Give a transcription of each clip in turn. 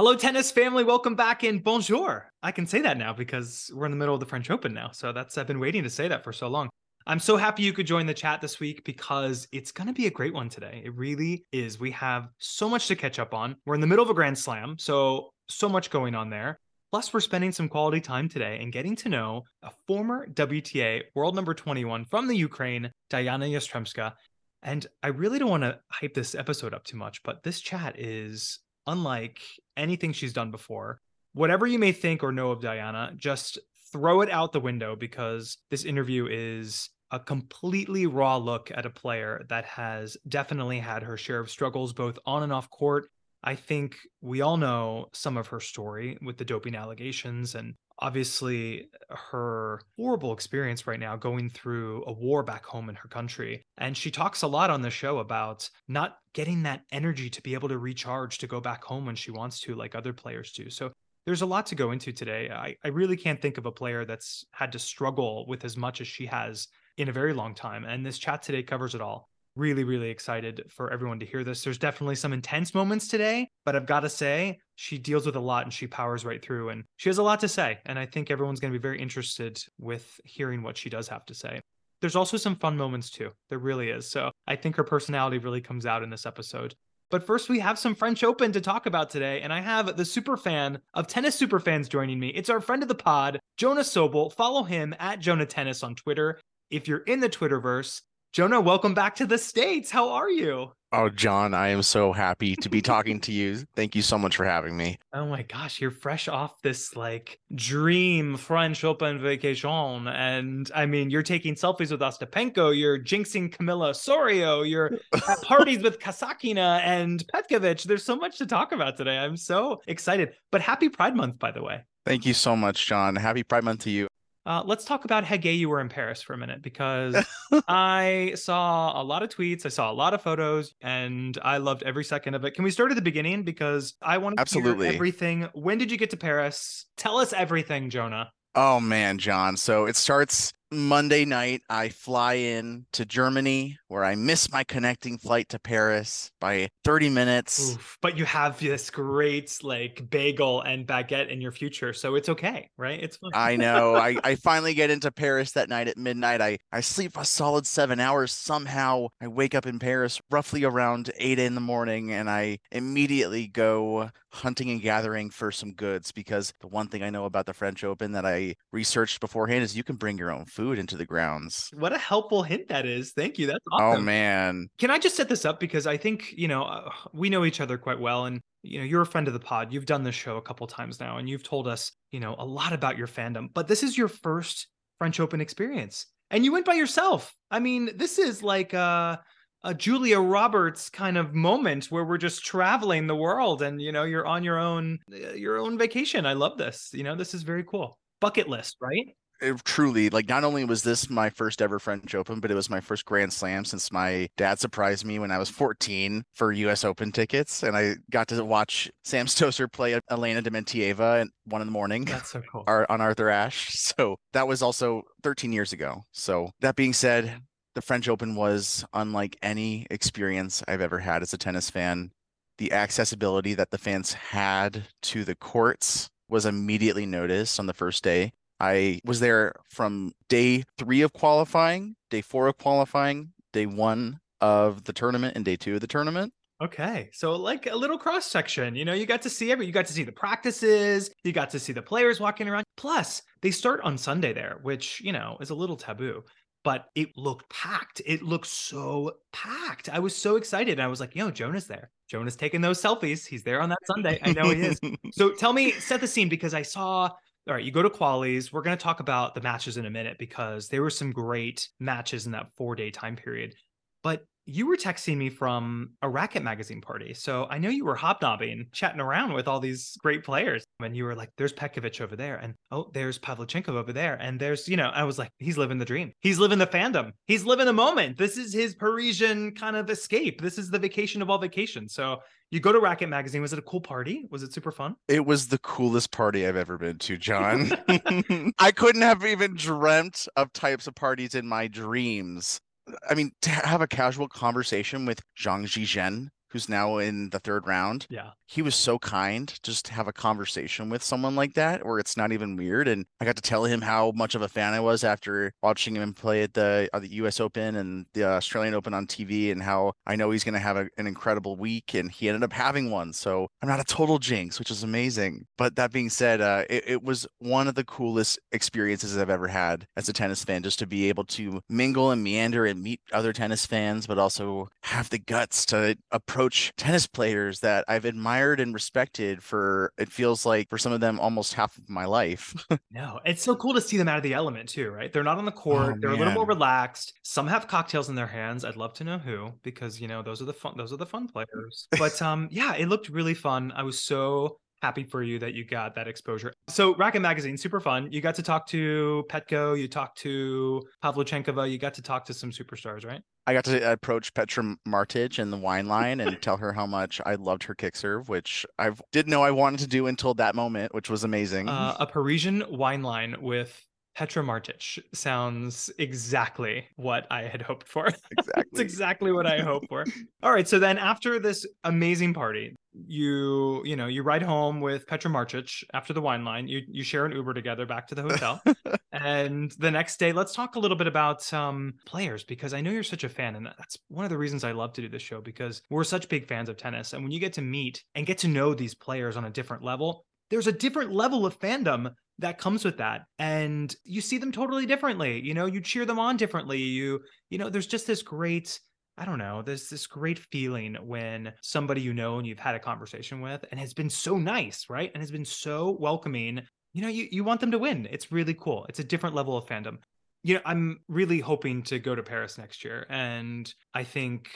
Hello, tennis family. Welcome back in bonjour. I can say that now because we're in the middle of the French Open now. So that's, I've been waiting to say that for so long. I'm so happy you could join the chat this week because it's going to be a great one today. It really is. We have so much to catch up on. We're in the middle of a Grand Slam, so so much going on there. Plus, we're spending some quality time today and getting to know a former WTA world number 21 from the Ukraine, Dayana Yastremska. And I really don't want to hype this episode up too much, but this chat is unlike anything she's done before. Whatever you may think or know of Dayana, just throw it out the window because this interview is a completely raw look at a player that has definitely had her share of struggles both on and off court. I think we all know some of her story with the doping allegations and obviously her horrible experience right now going through a war back home in her country. And she talks a lot on the show about not getting that energy to be able to recharge to go back home when she wants to, like other players do. So there's a lot to go into today. I, I really can't think of a player that's had to struggle with as much as she has in a very long time. And this chat today covers it all really, really excited for everyone to hear this. There's definitely some intense moments today, but I've got to say, she deals with a lot and she powers right through and she has a lot to say. And I think everyone's going to be very interested with hearing what she does have to say. There's also some fun moments too. There really is. So I think her personality really comes out in this episode. But first, we have some French Open to talk about today, and I have the super fan of tennis super fans joining me. It's our friend of the pod, Jonah Sobel. Follow him at Jonah Tennis on Twitter. If you're in the Twitterverse, Jonah, welcome back to the States. How are you? Oh, John, I am so happy to be talking to you. Thank you so much for having me. Oh my gosh, you're fresh off this like dream French Open vacation. And I mean, you're taking selfies with Ostapenko, you're jinxing Camila Osorio, you're at parties with Kasatkina and Petkovic. There's so much to talk about today. I'm so excited. But happy Pride Month, by the way. Thank you so much, John. Happy Pride Month to you. Uh, let's talk about how gay you were in Paris for a minute because I saw a lot of tweets, I saw a lot of photos, and I loved every second of it. Can we start at the beginning because I want to absolutely everything. When did you get to Paris? Tell us everything, Jonah. Oh man, John. So it starts Monday night, I fly in to Germany where I miss my connecting flight to Paris by 30 minutes. Oof, but you have this great like bagel and baguette in your future. So it's okay, right? It's. I know. I, I finally get into Paris that night at midnight. I, I sleep a solid seven hours. Somehow I wake up in Paris roughly around eight in the morning and I immediately go hunting and gathering for some goods because the one thing I know about the French Open that I researched beforehand is you can bring your own food into the grounds. What a helpful hint that is. Thank you. That's oh, awesome. Oh man. Can I just set this up because I think, you know, uh, we know each other quite well and you know, you're a friend of the pod. You've done this show a couple times now and you've told us, you know, a lot about your fandom. But this is your first French Open experience. And you went by yourself. I mean, this is like uh a Julia Roberts kind of moment where we're just traveling the world and you know you're on your own uh, your own vacation. I love this. You know, this is very cool. Bucket list, right? it, truly like not only was this my first ever French Open, but it was my first Grand Slam since my dad surprised me when I was 14 for U.S. Open tickets, and I got to watch Sam Stosur play Elena Dementieva at one in the morning. That's so cool. on Arthur Ashe. So that was also 13 years ago. So that being said, the French Open was unlike any experience I've ever had as a tennis fan. The accessibility that the fans had to the courts was immediately noticed on the first day. I was there from day three of qualifying, day four of qualifying, day one of the tournament, and day two of the tournament. Okay. So like a little cross section, you know, you got to see every you got to see the practices, you got to see the players walking around. Plus, they start on Sunday there, which, you know, is a little taboo, but it looked packed. It looked so packed. I was so excited. I was like, yo, Jonah's there. Jonah's taking those selfies. He's there on that Sunday. I know he is. so tell me, set the scene because I saw all right, you go to qualies. We're going to talk about the matches in a minute because there were some great matches in that four day time period. But you were texting me from a racket magazine party. So I know you were hobnobbing, chatting around with all these great players. And you were like, there's Petkovic over there. And oh, there's Pavlyuchenko over there. And there's, you know, I was like, he's living the dream. He's living the fandom. He's living the moment. This is his Parisian kind of escape. This is the vacation of all vacations. So you go to Racket Magazine. Was it a cool party? Was it super fun? It was the coolest party I've ever been to, John. I couldn't have even dreamt of types of parties in my dreams. I mean, to have a casual conversation with Zhang Zhizhen, who's now in the third round. Yeah. He was so kind just to have a conversation with someone like that where it's not even weird. And I got to tell him how much of a fan I was after watching him play at the, uh, the US Open and the Australian Open on TV and how I know he's going to have a, an incredible week. And he ended up having one. So I'm not a total jinx, which is amazing. But that being said, uh, it, it was one of the coolest experiences I've ever had as a tennis fan, just to be able to mingle and meander and meet other tennis fans, but also have the guts to approach tennis players that I've admired and respected for it feels like for some of them almost half of my life. no, it's so cool to see them out of the element too, right? They're not on the court, oh, they're man. a little more relaxed. Some have cocktails in their hands. I'd love to know who because you know those are the fun those are the fun players. But um yeah, it looked really fun. I was so happy for you that you got that exposure. So Racket Magazine, super fun. You got to talk to Petko, you talked to Pavlyuchenkova, you got to talk to some superstars, right? I got to approach Petra Martic in the wine line and tell her how much I loved her kick serve, which I didn't know I wanted to do until that moment, which was amazing. Uh, a Parisian wine line with Petra Martic sounds exactly what I had hoped for. Exactly. it's exactly what I hoped for. All right. So then after this amazing party, you you know you ride home with Petra Martic after the wine line. You you share an Uber together back to the hotel, and the next day, let's talk a little bit about um, players because I know you're such a fan, and that's one of the reasons I love to do this show because we're such big fans of tennis, and when you get to meet and get to know these players on a different level, there's a different level of fandom that comes with that. And you see them totally differently. You know you cheer them on differently. You you know there's just this great I don't know, there's this great feeling when somebody you know and you've had a conversation with and has been so nice, right? And has been so welcoming. You know, you, you want them to win. It's really cool. It's a different level of fandom. You know, I'm really hoping to go to Paris next year. And I think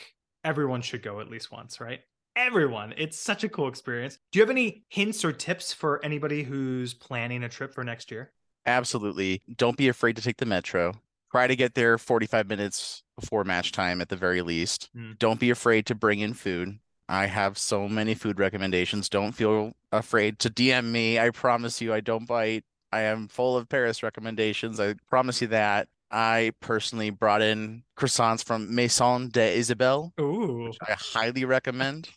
everyone should go at least once, right? Everyone. It's such a cool experience. Do you have any hints or tips for anybody who's planning a trip for next year? Absolutely. Don't be afraid to take the metro try to get there 45 minutes before match time at the very least. Mm. Don't be afraid to bring in food. I have so many food recommendations. Don't feel afraid to DM me. I promise you, I don't bite. I am full of Paris recommendations. I promise you that. I personally brought in croissants from Maison de Isabelle, Ooh. which I highly recommend.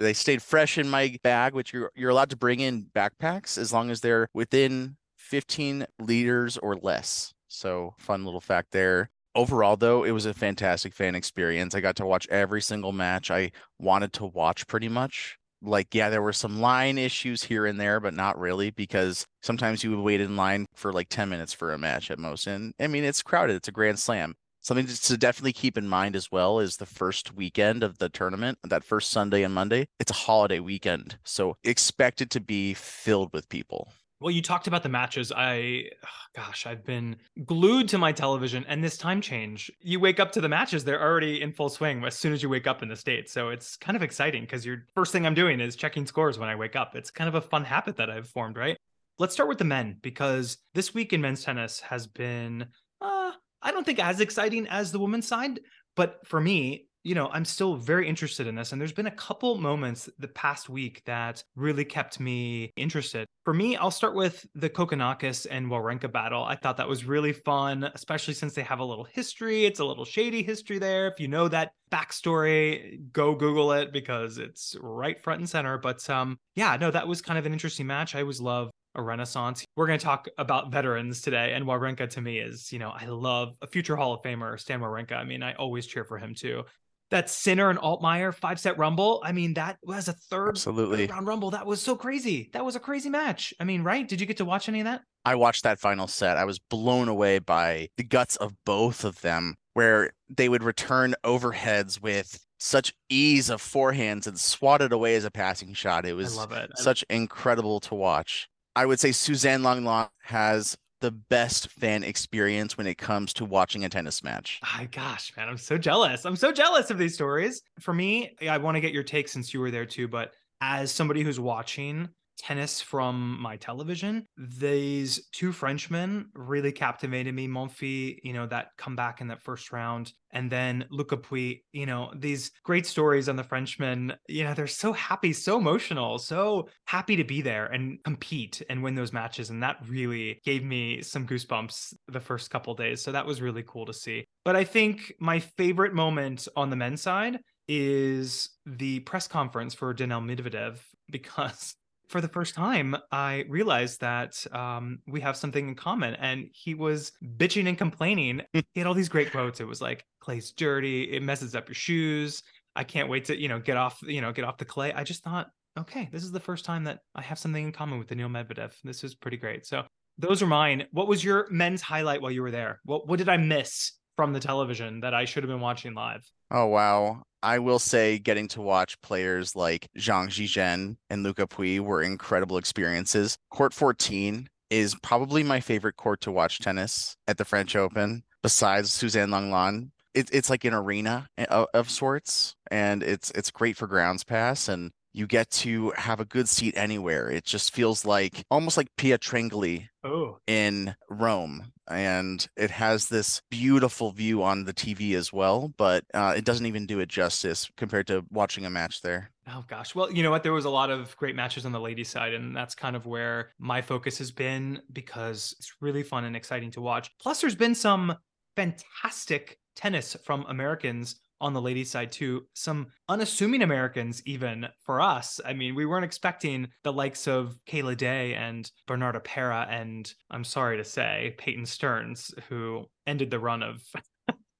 they stayed fresh in my bag, which you're you're allowed to bring in backpacks as long as they're within 15 liters or less. So, fun little fact there. Overall, though, it was a fantastic fan experience. I got to watch every single match I wanted to watch pretty much. Like, yeah, there were some line issues here and there, but not really because sometimes you would wait in line for like 10 minutes for a match at most. And I mean, it's crowded, it's a grand slam. Something to definitely keep in mind as well is the first weekend of the tournament, that first Sunday and Monday. It's a holiday weekend. So expect it to be filled with people. Well, you talked about the matches. I, gosh, I've been glued to my television and this time change. You wake up to the matches, they're already in full swing as soon as you wake up in the States. So it's kind of exciting because your first thing I'm doing is checking scores when I wake up. It's kind of a fun habit that I've formed, right? Let's start with the men because this week in men's tennis has been, uh, I don't think as exciting as the women's side. But for me, you know, I'm still very interested in this. And there's been a couple moments the past week that really kept me interested. For me, I'll start with the Kokkinakis and Wawrinka battle. I thought that was really fun, especially since they have a little history. It's a little shady history there. If you know that backstory, go Google it because it's right front and center. But um, yeah, no, that was kind of an interesting match. I always love a renaissance. We're going to talk about veterans today, and Wawrinka to me is, you know, I love a future Hall of Famer, Stan Wawrinka. I mean, I always cheer for him too that Sinner and Altmaier five set rumble. I mean, that was a third, Absolutely. third round rumble. That was so crazy. That was a crazy match. I mean, right? Did you get to watch any of that? I watched that final set. I was blown away by the guts of both of them, where they would return overheads with such ease of forehands and swat it away as a passing shot. It was it. such incredible to watch. I would say Suzanne Lenglen has the best fan experience when it comes to watching a tennis match. My gosh, man, I'm so jealous. I'm so jealous of these stories. For me, I want to get your take since you were there too, but as somebody who's watching tennis from my television. These two Frenchmen really captivated me. Monfils, you know, that comeback in that first round. And then Luca Pouille, you know, these great stories on the Frenchmen, you know, they're so happy, so emotional, so happy to be there and compete and win those matches. And that really gave me some goosebumps the first couple days. So that was really cool to see. But I think my favorite moment on the men's side is the press conference for Daniil Medvedev because for the first time, I realized that um, we have something in common. And he was bitching and complaining. he had all these great quotes. It was like, clay's dirty. It messes up your shoes. I can't wait to, you know, get off, you know, get off the clay. I just thought, okay, this is the first time that I have something in common with Daniil Medvedev. This is pretty great. So those are mine. What was your men's highlight while you were there? What what did I miss from the television that I should have been watching live? Oh wow. I will say getting to watch players like Zhang Zhizhen and Luca Pouille were incredible experiences. Court 14 is probably my favorite court to watch tennis at the French Open, besides Suzanne Lenglen. It, it's like an arena eh, of, of sorts, and it's it's great for grounds pass. And you get to have a good seat anywhere. It just feels like almost like Pietrangeli oh. in Rome. And it has this beautiful view on the TV as well, but uh, it doesn't even do it justice compared to watching a match there. Oh gosh. Well, you know what? There was a lot of great matches on the ladies' side, and that's kind of where my focus has been because it's really fun and exciting to watch. Plus, there's been some fantastic tennis from Americans on the ladies' side too, some unassuming Americans, even for us. I mean, we weren't expecting the likes of Kayla Day and Bernarda Pera, and I'm sorry to say, Peyton Stearns, who ended the run of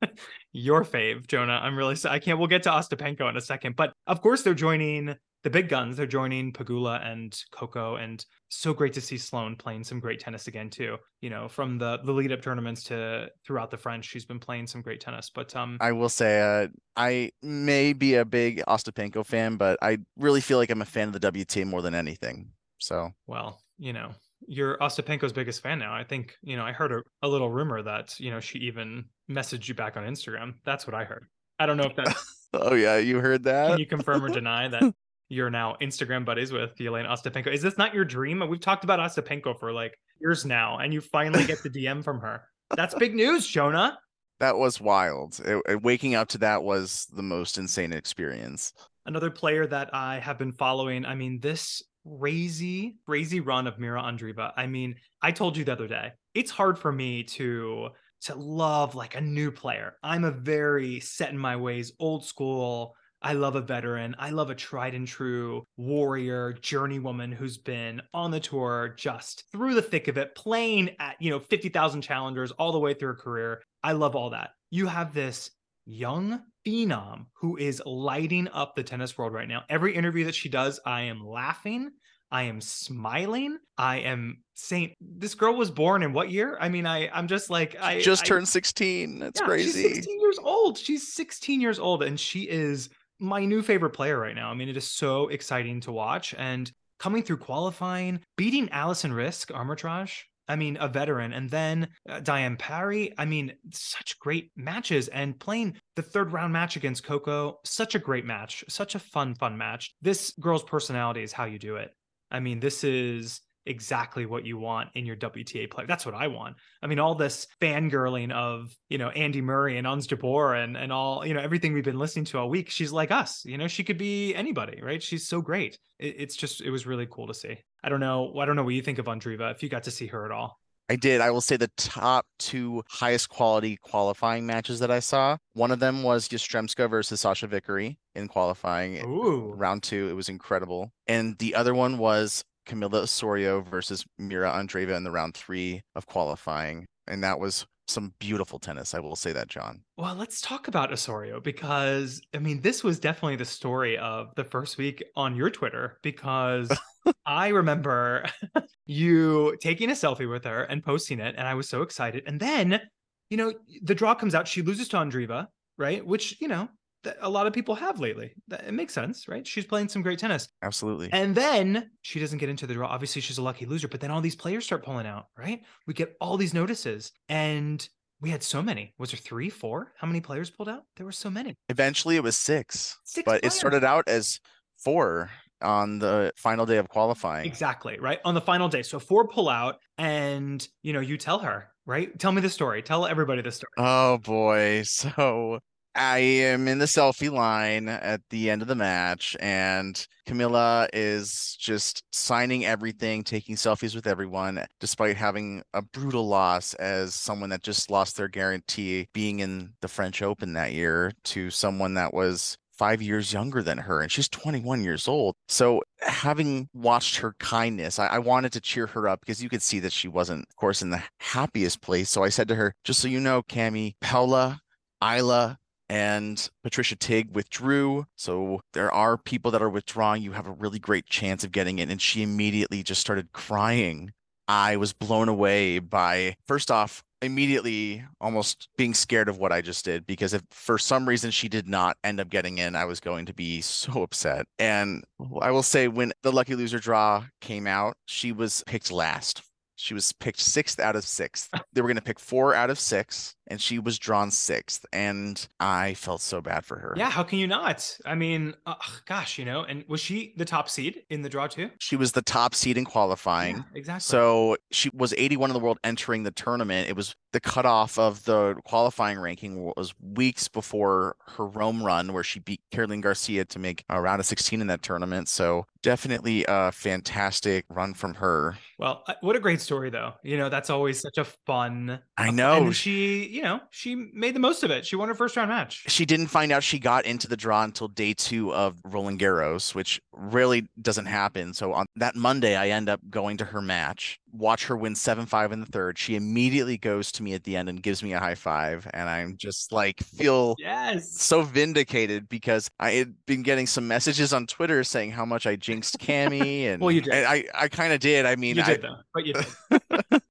your fave, Jonah. I'm really sorry. I can't. We'll get to Ostapenko in a second, but of course they're joining the big guns. They're joining Pegula and Coco, and so great to see Sloane playing some great tennis again too. You know, from the the lead up tournaments to throughout the French, she's been playing some great tennis. But um, I will say, uh, I may be a big Ostapenko fan, but I really feel like I'm a fan of the WTA more than anything. So, well, you know, you're Ostapenko's biggest fan now. I think, you know, I heard a, a little rumor that, you know, she even messaged you back on Instagram. That's what I heard. I don't know if that's. oh, yeah. You heard that? Can you confirm or deny that you're now Instagram buddies with Jelena Ostapenko? Is this not your dream? We've talked about Ostapenko for like years now, and you finally get the DM from her. That's big news, Jonah. That was wild. It, it, waking up to that was the most insane experience. Another player that I have been following. I mean, this crazy, crazy run of Mira Andreeva. I mean, I told you the other day, it's hard for me to to love like a new player. I'm a very set in my ways, old school. I love a veteran. I love a tried and true warrior, journeywoman who's been on the tour just through the thick of it, playing at, you know, 50,000 challengers all the way through her career. I love all that. You have this young phenom who is lighting up the tennis world right now. Every interview that she does, I am laughing. I am smiling. I am saying this girl was born in what year? I mean, I I'm just like I just I, turned 16. That's yeah, crazy. She's 16 years old. She's 16 years old and she is my new favorite player right now. I mean, it is so exciting to watch and coming through qualifying, beating Alison Riske, Amritraj I mean, a veteran. And then uh, Diane Parry, I mean, such great matches and playing the third round match against Coco, such a great match, such a fun, fun match. This girl's personality is how you do it. I mean, this is exactly what you want in your WTA player. That's what I want. I mean, all this fangirling of, you know, Andy Murray and Ons Jabeur and, and all, you know, everything we've been listening to all week. She's like us, you know, she could be anybody, right? She's so great. It, it's just, it was really cool to see. I don't know. I don't know what you think of Andreeva, if you got to see her at all. I did. I will say the top two highest quality qualifying matches that I saw. One of them was Yastremska versus Sachia Vickery in qualifying. Ooh. Round two. It was incredible. And the other one was Camila Osorio versus Mira Andreeva in the round three of qualifying. And that was some beautiful tennis. I will say that, John. Well, let's talk about Osorio because I mean, this was definitely the story of the first week on your Twitter because I remember you taking a selfie with her and posting it, and I was so excited. And then, you know, the draw comes out. She loses to Andreeva, right? Which, you know, that a lot of people have lately. It makes sense, right? She's playing some great tennis. Absolutely. And then she doesn't get into the draw. Obviously, she's a lucky loser, but then all these players start pulling out, right? We get all these notices. And we had so many. Was there three, four? How many players pulled out? There were so many. Eventually, it was six. Six. But players. it started out as four on the final day of qualifying. Exactly, right? On the final day. So four pull out, and you know, you tell her, right? Tell me the story. Tell everybody the story. Oh boy. So I am in the selfie line at the end of the match, and Camila is just signing everything, taking selfies with everyone, despite having a brutal loss as someone that just lost their guarantee being in the French Open that year to someone that was five years younger than her, and she's 21 years old. So having watched her kindness, I, I, wanted to cheer her up because you could see that she wasn't, of course, in the happiest place. So I said to her, just so you know, Cami, Paula, Isla, and Patricia Tig withdrew. So there are people that are withdrawing. You have a really great chance of getting it. And she immediately just started crying. I was blown away by, first off, immediately almost being scared of what I just did because if for some reason she did not end up getting in, I was going to be so upset. And I will say, when the lucky loser draw came out, she was picked last. She was picked sixth out of sixth. They were going to pick four out of six and she was drawn sixth and i felt so bad for her. Yeah how can you not? I mean uh, gosh you know and was she the top seed in the draw too? She was the top seed in qualifying. Yeah, exactly. So she was 81 in the world entering the tournament. It was the cutoff of the qualifying ranking was weeks before her rome run where she beat caroline garcia to make a round of 16 in that tournament. So definitely a fantastic run from her. Well uh, what a great story though. You know that's always such a fun i know and she you know, she made the most of it. She won her first round match. She didn't find out she got into the draw until day two of Roland Garros, which really doesn't happen. So on that Monday, I end up going to her match, watch her win 7 5 in the third. She immediately goes to me at the end and gives me a high five. And I'm just like, feel yes. so vindicated because I had been getting some messages on Twitter saying how much I jinxed Cami. And, well, you did. I, I kind of did. I mean, you did, I, though, but you did.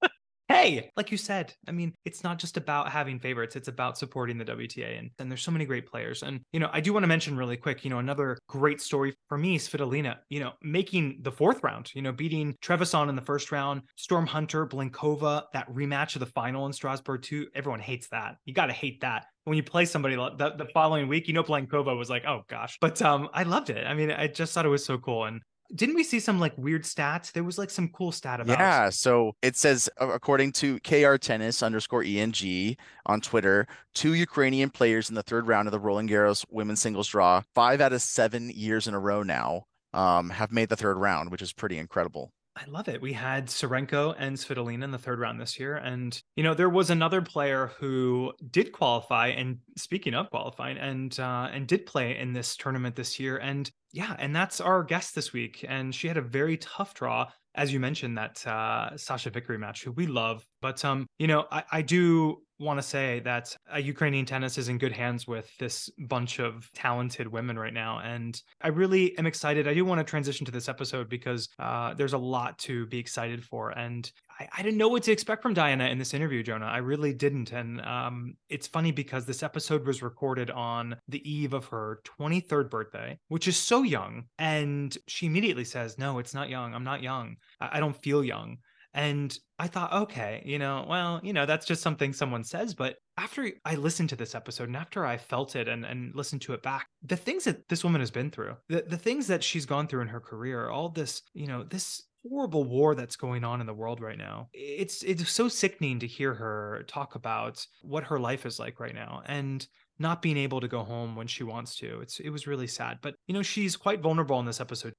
hey, like you said, I mean, it's not just about having favorites, it's about supporting the WTA. And, and there's so many great players. And, you know, I do want to mention really quick, you know, another great story for me, Svitolina, you know, making the fourth round, you know, beating Trevisan in the first round, Storm Hunter, Blinkova, that rematch of the final in Strasbourg, too. Everyone hates that. You got to hate that when you play somebody the, the following week, you know, Blinkova was like, oh gosh. But um, I loved it. I mean, I just thought it was so cool. And didn't we see some like weird stats? There was like some cool stat about. Yeah, so it says according to KR Tennis underscore ENG on Twitter, two Ukrainian players in the third round of the Roland Garros women's singles draw, five out of seven years in a row now, um, have made the third round, which is pretty incredible. I love it. We had Tsurenko and Svitolina in the third round this year. And, you know, there was another player who did qualify. And speaking of qualifying, and uh, and did play in this tournament this year. And yeah, and that's our guest this week. And she had a very tough draw as you mentioned, that uh, Sachia Vickery match, who we love. But um, you know, I, I do want to say that uh, Ukrainian tennis is in good hands with this bunch of talented women right now, and I really am excited. I do want to transition to this episode because uh, there's a lot to be excited for, and I, I, didn't know what to expect from Dayana in this interview, Jonah. I really didn't. And um, it's funny because this episode was recorded on the eve of her 23rd birthday, which is so young. And she immediately says, No, it's not young. I'm not young. I, I don't feel young. And I thought, okay, you know, well, you know, that's just something someone says. But after I listened to this episode and after I felt it and, and listened to it back, the things that this woman has been through, the, the things that she's gone through in her career, all this, you know, this horrible war that's going on in the world right now. It's it's so sickening to hear her talk about what her life is like right now and not being able to go home when she wants to. It's it was really sad. But you know, she's quite vulnerable in this episode.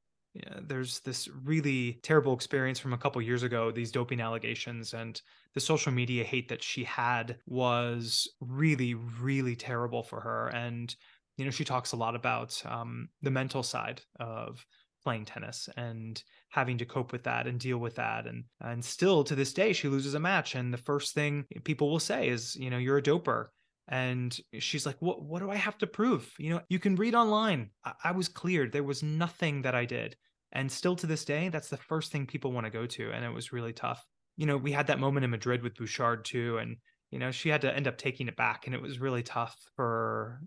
There's this really terrible experience from a couple years ago, these doping allegations and the social media hate that she had was really, really terrible for her. And, you know, she talks a lot about um, the mental side of playing tennis and having to cope with that and deal with that. And and still to this day she loses a match. And the first thing people will say is you know you're a doper and she's like what what do i have to prove? You know you can read online. I, I was cleared. There was nothing that i did. And still to this day that's the first thing people want to go to and it was really tough. You know we had that moment in madrid with bouchard too and you know she had to end up taking it back and it was really tough for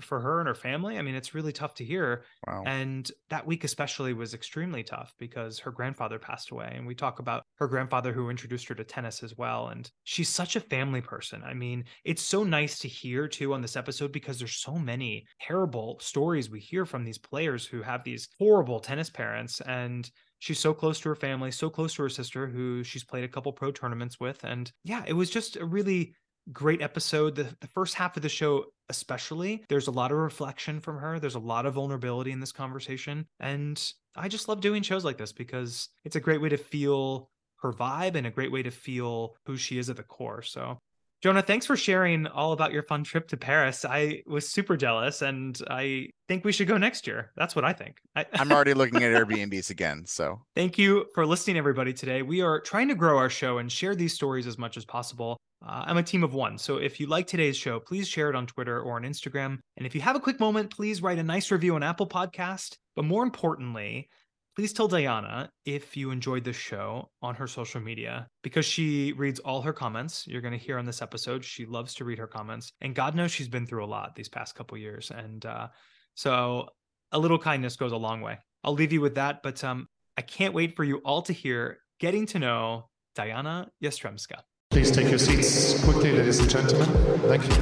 for her and her family. I mean, it's really tough to hear. Wow. And that week especially was extremely tough because her grandfather passed away. And we talk about her grandfather who introduced her to tennis as well. And she's such a family person. I mean, it's so nice to hear too on this episode because there's so many terrible stories we hear from these players who have these horrible tennis parents and she's so close to her family, so close to her sister who she's played a couple pro tournaments with. And yeah, it was just a really great episode. The, the first half of the show, especially, there's a lot of reflection from her. There's a lot of vulnerability in this conversation. And I just love doing shows like this because it's a great way to feel her vibe and a great way to feel who she is at the core. So Jonah, thanks for sharing all about your fun trip to Paris. I was super jealous and I think we should go next year. That's what I think. I- I'm already looking at Airbnbs again. So Thank you for listening, everybody, today. We are trying to grow our show and share these stories as much as possible. Uh, I'm a team of one. So if you like today's show, please share it on Twitter or on Instagram. And if you have a quick moment, please write a nice review on Apple Podcast. But more importantly, please tell Dayana if you enjoyed this show on her social media because she reads all her comments. You're going to hear on this episode. She loves to read her comments. And God knows she's been through a lot these past couple years. And uh, so a little kindness goes a long way. I'll leave you with that. But um, I can't wait for you all to hear getting to know Dayana Yastremska. Please take your seats quickly, ladies and gentlemen. Thank you.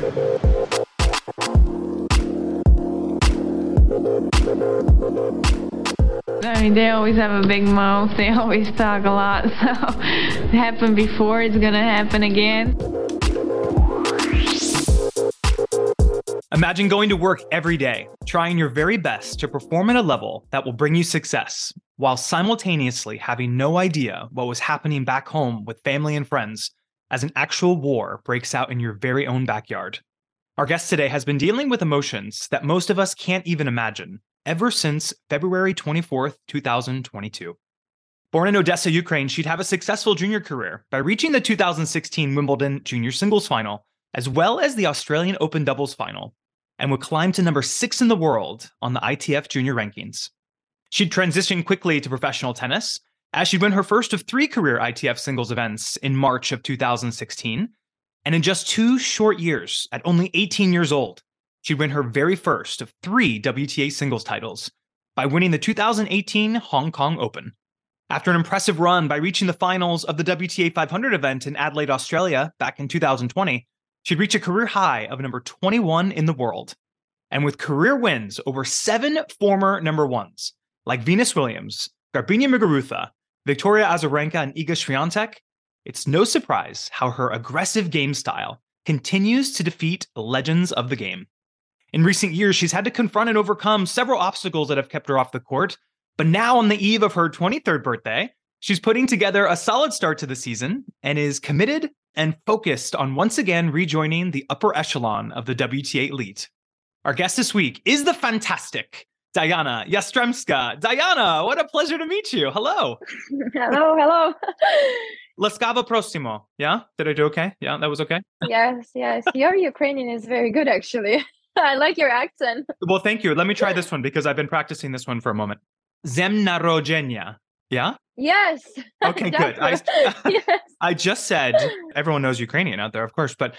I mean, they always have a big mouth. They always talk a lot. So it happened before. It's gonna happen again. Imagine going to work every day, trying your very best to perform at a level that will bring you success, while simultaneously having no idea what was happening back home with family and friends as an actual war breaks out in your very own backyard. Our guest today has been dealing with emotions that most of us can't even imagine ever since February 24th, 2022. Born in Odessa, Ukraine, she'd have a successful junior career by reaching the 2016 Wimbledon Junior Singles Final, as well as the Australian Open Doubles Final, and would climb to number six in the world on the ITF Junior rankings. She'd transition quickly to professional tennis, as she'd win her first of three career ITF singles events in March of 2016. And in just two short years, at only 18 years old, she'd win her very first of three WTA singles titles by winning the 2018 Hong Kong Open. After an impressive run by reaching the finals of the WTA 500 event in Adelaide, Australia back in 2020, she'd reach a career high of number 21 in the world. And with career wins over seven former number ones, like Venus Williams, Garbiñe Muguruza, Victoria Azarenka, and Iga Swiatek, it's no surprise how her aggressive game style continues to defeat legends of the game. In recent years, she's had to confront and overcome several obstacles that have kept her off the court, but now, on the eve of her 23rd birthday, she's putting together a solid start to the season and is committed and focused on once again rejoining the upper echelon of the WTA elite. Our guest this week is the fantastic Dayana Yastremska. Dayana, what a pleasure to meet you. Hello. hello, hello. Laskava Prosimo. Yeah? Did I do okay? Yeah, that was okay? yes, yes. Your Ukrainian is very good, actually. I like your accent. Well, thank you. Let me try this one because I've been practicing this one for a moment. Zemnarodzenia. Yeah? Yes. Okay, good. I, yes. I just said, everyone knows Ukrainian out there, of course, but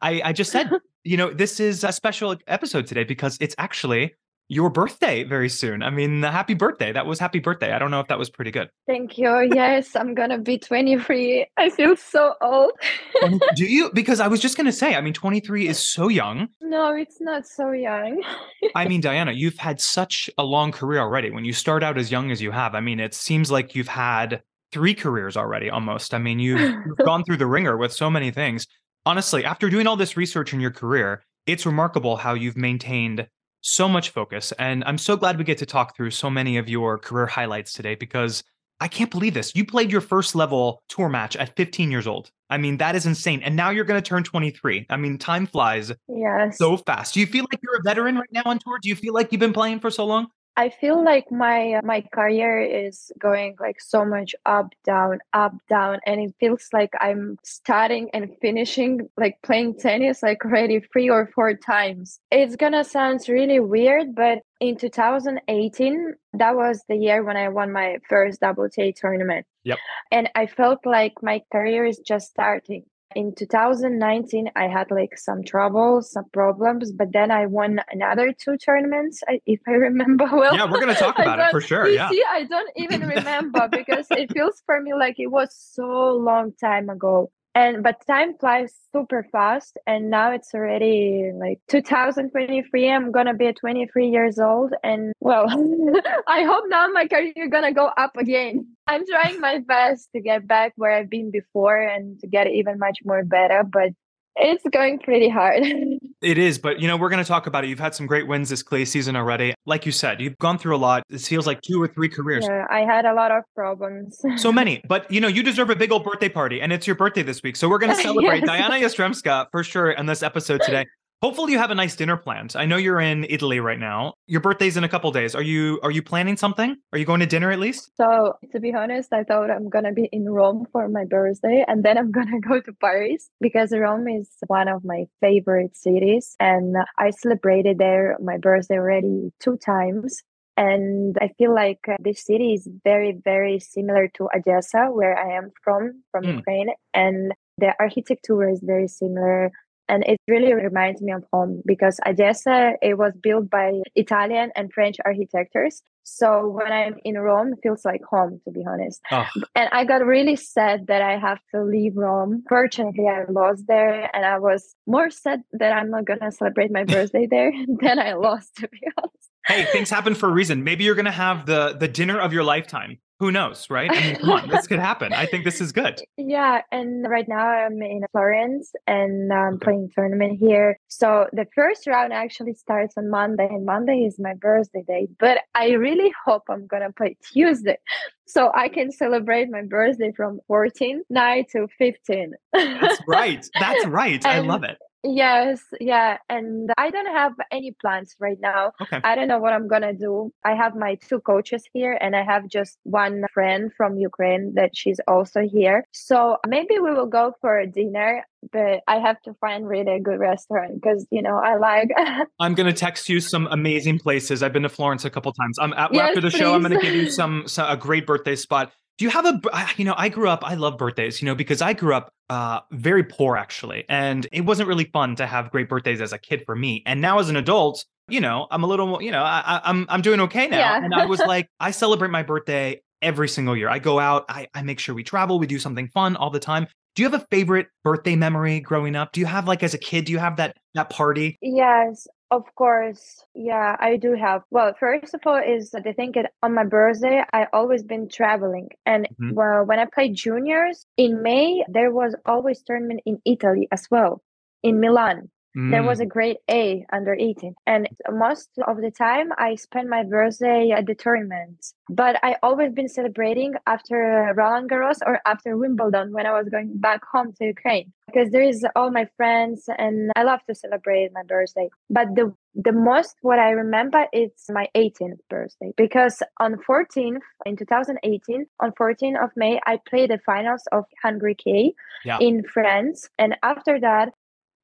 I, I just said, you know, this is a special episode today because it's actually your birthday very soon. I mean, happy birthday. That was happy birthday. I don't know if that was pretty good. Thank you. Yes, I'm going to be 23. I feel so old. Do you? Because I was just going to say, I mean, 23 is so young. No, it's not so young. I mean, Dayana, you've had such a long career already. When you start out as young as you have, I mean, it seems like you've had three careers already almost. I mean, you've, you've gone through the ringer with so many things. Honestly, after doing all this research in your career, it's remarkable how you've maintained so much focus. And I'm so glad we get to talk through so many of your career highlights today because I can't believe this. You played your first level tour match at 15 years old. I mean, that is insane. And now you're going to turn 23. I mean, time flies yes. so fast. Do you feel like you're a veteran right now on tour? Do you feel like you've been playing for so long? I feel like my uh, my career is going like so much up down up down and it feels like I'm starting and finishing like playing tennis like already three or four times. It's gonna sound really weird, but in 2018 that was the year when I won my first WTA tournament. Yep. And I felt like my career is just starting in 2019 i had like some troubles some problems but then i won another two tournaments if i remember well. Yeah we're going to talk about it for sure yeah. see i don't even remember because it feels for me like it was so long time ago and but time flies super fast and now it's already like 2023 i'm gonna be 23 years old and well i hope now my career gonna go up again. I'm trying my best to get back where i've been before and to get even much more better but it's going pretty hard It is, but you know, we're going to talk about it. You've had some great wins this clay season already. Like you said, you've gone through a lot. It feels like two or three careers. Yeah, I had a lot of problems. So many, but you know, you deserve a big old birthday party, and it's your birthday this week. So we're going to celebrate Yes. Dayana Yastremska for sure in this episode today. Hopefully, you have a nice dinner planned. I know you're in Italy right now. Your birthday's in a couple days. Are you are you planning something? Are you going to dinner at least? So to be honest, I thought I'm gonna be in Rome for my birthday and then I'm gonna go to Paris because Rome is one of my favorite cities and I celebrated there my birthday already two times. And I feel like uh, this city is very, very similar to Odessa, where I am from, from Mm. Ukraine. And the architecture is very similar. And it really reminds me of home because Odessa, it was built by Italian and French architects. So when I'm in Rome, it feels like home, to be honest. Oh, And I got really sad that I have to leave Rome. Fortunately, I lost there, and I was more sad that I'm not gonna celebrate my birthday there than I lost, to be honest. hey, things happen for a reason. Maybe you're going to have the the dinner of your lifetime. Who knows, right? I mean, come on, this could happen. I think this is good. Yeah, and right now I'm in Florence and I'm Okay. playing tournament here. So the first round actually starts on Monday, and Monday is my birthday day. But I really hope I'm gonna play Tuesday, so I can celebrate my birthday from 14 night to 15. That's right. That's right. I love it. Yes, yeah, and I don't have any plans right now. Okay. I don't know what I'm gonna do. I have my two coaches here, and I have just one friend from Ukraine that she's also here. So maybe we will go for a dinner, but I have to find really a good restaurant because you know I like. I'm going to text you some amazing places. I've been to Florence a couple times. I'm at, Yes, after the show. I'm going to give you some, some a great birthday spot. Do you have a you know, I grew up I love birthdays, you know, because I grew up uh very poor actually, and it wasn't really fun to have great birthdays as a kid for me. And now as an adult, you know, I'm a little, more- you know, I, I'm I'm doing okay now. Yeah. And I was like, I celebrate my birthday every single year. I go out, I I make sure we travel, we do something fun all the time. Do you have a favorite birthday memory growing up? Do you have like as a kid, do you have that that party? Yes, of course. Yeah, I do have. Well, first of all, is that I think it, on my birthday, I always been traveling, and Mhm. well, when I played juniors in May, there was always tournament in Italy as well, in Milan. There Mm. was a grade A under 18, and most of the time I spend my birthday at the tournament. But I always been celebrating after Roland Garros or after Wimbledon when I was going back home to Ukraine because there is all my friends and I love to celebrate my birthday. But the the most what I remember it's my 18th birthday because on 14th in 2018 on 14th of May I played the finals of 100k Yeah. in France, and after that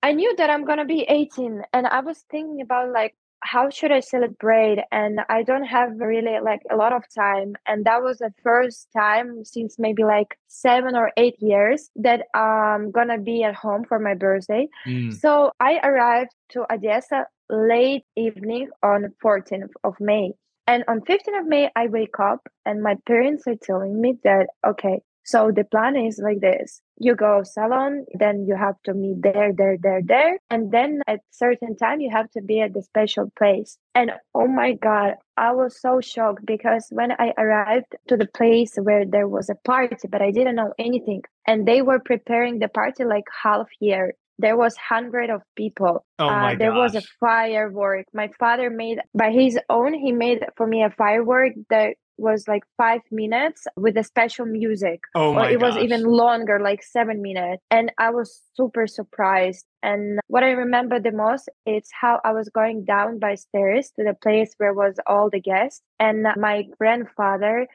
I knew that I'm gonna be 18, and I was thinking about like how should I celebrate, and I don't have really like a lot of time, and that was the first time since maybe like seven or eight years that I'm gonna be at home for my birthday. Mm. So I arrived to Odessa late evening on 14th of May. And on 15th of May, I wake up and my parents are telling me that, okay, so the plan is like this. You go salon, then you have to meet there, there, there, there. And then at certain time, you have to be at the special place. And oh my God, I was so shocked because when I arrived to the place where there was a party, but I didn't know anything. And they were preparing the party like half year there was hundred of people Oh my uh, there was a firework my father made by his own he made for me a firework that was like five minutes with a special music Oh or my it was even longer like seven minutes and i was super surprised and what i remember the most is how i was going down by stairs to the place where was all the guests and my grandfather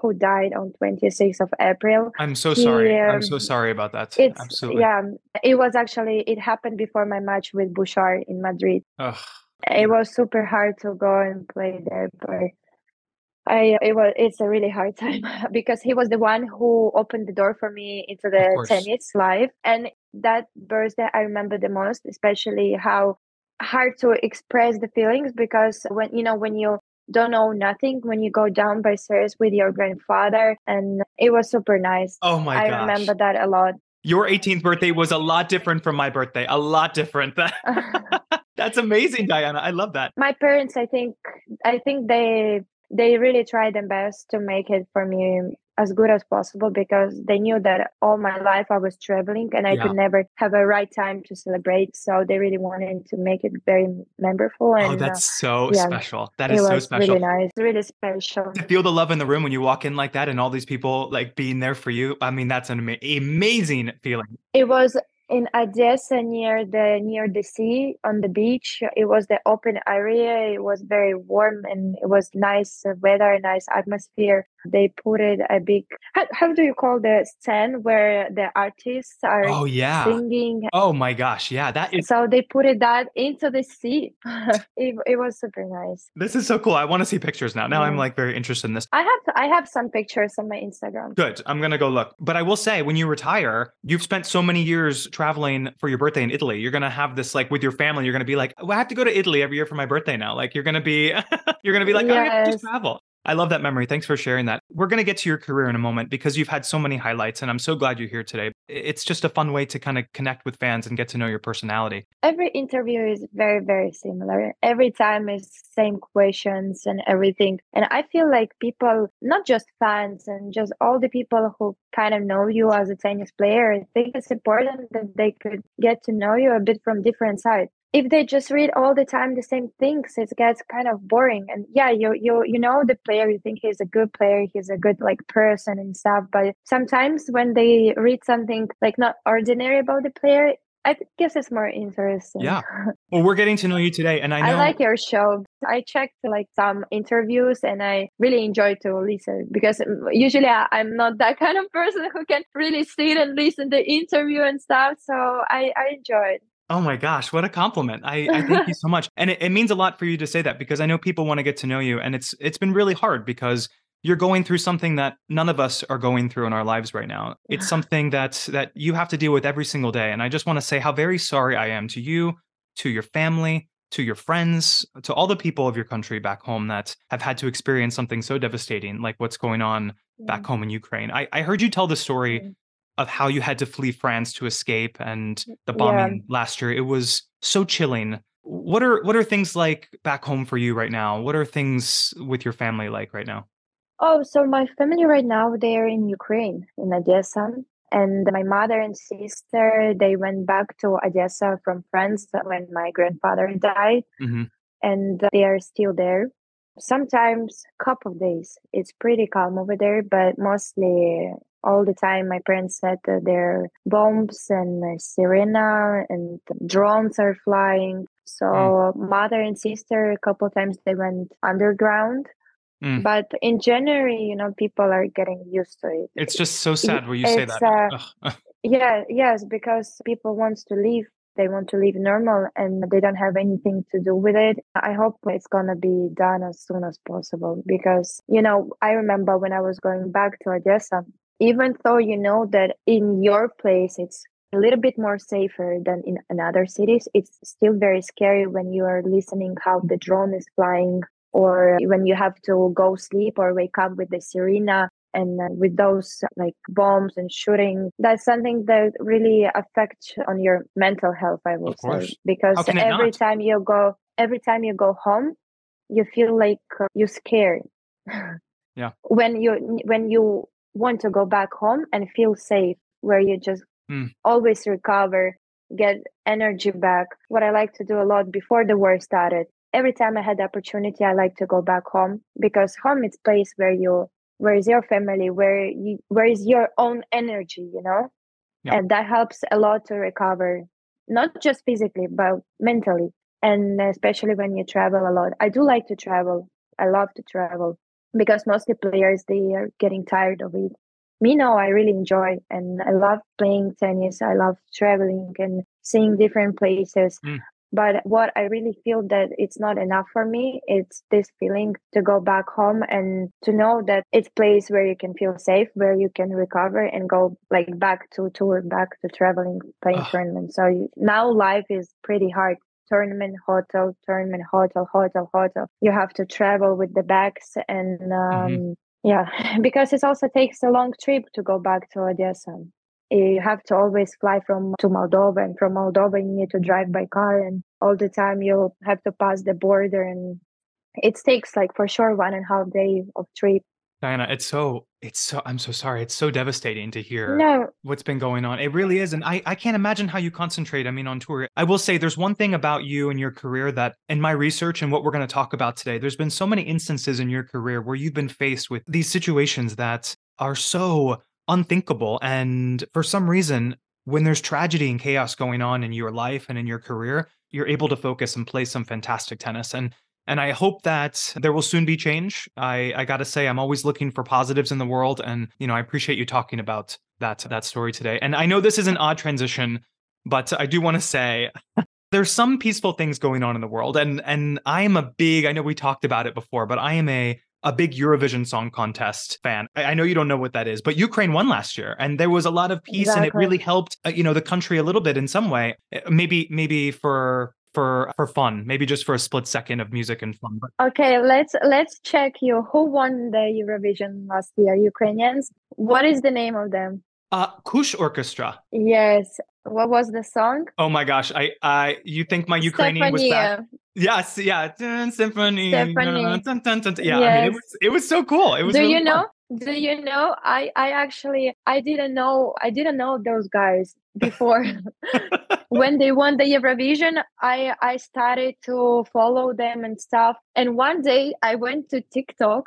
who died on 26th of april I'm so sorry. I'm um, so sorry about that. it's Absolutely. yeah it was actually it happened before my match with bouchard in madrid Ugh. it was super hard to go and play there but i uh, it was it's a really hard time because he was the one who opened the door for me into the tennis life and that birthday i remember the most especially how hard to express the feelings because when you know when you don't know nothing when you go down by stairs with your grandfather and it was super nice Oh my i gosh. remember that a lot Your 18th birthday was a lot different from my birthday. A lot different. That's amazing, Dayana. I love that. my parents i think i think they they really tried their best to make it for me as good as possible because they knew that all my life I was traveling and I Yeah. could never have a right time to celebrate. So they really wanted to make it very memorable. And Oh, uh, that's so yeah, special. That is it is was so special. really nice, really special. To feel the love in the room when you walk in like that and all these people like being there for you. I mean, that's an ama- amazing feeling. It was in Odessa near the near the sea on the beach. It was the open area. It was very warm and it was nice weather, nice atmosphere. They put it a big how, how do you call the stand where the artists are Oh, yeah. singing? Oh my gosh. Yeah. That is, So they put it that into the sea. it, it was super nice. this is so cool. I want to see pictures now. Now I'm like very interested in this. I have I have some pictures on my Instagram. Good. I'm going to go look. But I will say, when you retire, you've spent so many years traveling for your birthday in Italy. You're going to have this, like, with your family, you're going to be like, I have to go to Italy every year for my birthday now. Like, you're going to be, you're to be like, oh, I have to travel. I love that memory. Thanks for sharing that. We're going to get to your career in a moment because you've had so many highlights, and I'm so glad you're here today. It's just a fun way to kind of connect with fans and get to know your personality. every interview is very very similar every time is same questions and everything and i feel like people not just fans and just all the people who kind of know you as a tennis player i think it's important that they could get to know you a bit from different sides if they just read all the time the same things it gets kind of boring and yeah you you you know the player you think he's a good player he's a good like person and stuff but sometimes when they read something like not ordinary about the player I guess it's more interesting. Yeah. Well, we're getting to know you today, and I know I like your show. I checked like some interviews and I really enjoy to listen because um, usually I, I'm not that kind of person who can really sit and listen the interview and stuff. So I, I enjoy it. Oh my gosh, what a compliment. I, I thank you so much. And it, it means a lot for you to say that because I know people want to get to know you and it's it's been really hard because you're going through something that none of us are going through in our lives right now. It's something that that you have to deal with every single day. And I just want to say how very sorry I am to you, to your family, to your friends, to all the people of your country back home that have had to experience something so devastating like what's going on back home in Ukraine. I, I heard you tell the story Mm. Of how you had to flee France to escape and the Yeah. bombing last year. It was so chilling. What are what are things like back home for you right now? What are things with your family like right now? Oh, so my family right now, they're in Ukraine, in Odessa. And my mother and sister, they went back to Odessa from France when my grandfather died. hmm and they are still there. Sometimes couple of days. It's pretty calm over there, but mostly all the time my parents said that there are bombs and sirena and drones are flying. So mother and sister a couple of times they went underground. Mm. But in January, you know, people are getting used to it. It's just so sad when you say that. uh, Yeah, yes, because people wants to leave. They want to live normal and they don't have anything to do with it. I hope it's gonna be done as soon as possible because you know, I remember when I was going back to Odessa, even though you know that in your place it's a little bit more safer than in, in other cities, it's still very scary when you are listening how the drone is flying or when you have to go sleep or wake up with the sirena and uh, with those like bombs and shooting that's something that really affects on your mental health i course. say because How can it every time you go every time you go home you feel like uh, you're scared Yeah. when you when you want to go back home and feel safe where you just Mm. always recover get energy back. What i like to do a lot before the war started every time i had the opportunity i like to go back home because home is place where you where is your family where you where is your own energy you know? Yeah. and that helps a lot to recover not just physically but mentally. And especially when you travel a lot. I do like to travel i love to travel because mostly players they are getting tired of it. Me no i really enjoy and i love playing tennis. I love traveling and seeing different places. Mm. but what i really feel that it's not enough for me it's this feeling to go back home and to know that it's place where you can feel safe where you can recover and go like back to tour back to traveling playing tournaments. So you, now life is pretty hard tournament hotel tournament hotel hotel hotel. You have to travel with the bags and um yeah because it also takes a long trip to go back to odessa. You have to always fly from to moldova and from moldova you need to drive by car and all the time you have to pass the border and it takes like for sure one and a half day of trip Dayana, it's so it's so I'm so sorry. It's so devastating to hear No, what's been going on. It really is. And I, I can't imagine how you concentrate. I mean, on tour. I will say there's one thing about you and your career that in my research and what we're going to talk about today, there's been so many instances in your career where you've been faced with these situations that are so unthinkable. And for some reason, when there's tragedy and chaos going on in your life and in your career, you're able to focus and play some fantastic tennis. And and I hope that there will soon be change. I, I gotta say, I'm always looking for positives in the world. And, you know, I appreciate you talking about that that story today. And I know this is an odd transition, but I do want to say there's some peaceful things going on in the world. And and I am a big, I know we talked about it before, but I am a a big Eurovision Song Contest fan. I, I know you don't know what that is, but Ukraine won last year, and there was a lot of peace, and it really helped, uh, you know, the country a little bit in some way. Uh, Maybe maybe for for for fun, maybe just for a split second of music and fun. But Okay, let's let's check you. Who won the Eurovision last year? Ukrainians. What is the name of them? uh, Kalush Orchestra. Yes. What was the song? Oh my gosh, I I you think my Ukrainian was back? Stefania. Yes, yeah, symphony. Symphony. dun, dun, dun. Yeah, I mean, it Yes. was it was so cool. It was. Do really you fun. know? Do you know? I I actually I didn't know I didn't know those guys before. when they won the Eurovision, I I started to follow them and stuff. And one day I went to TikTok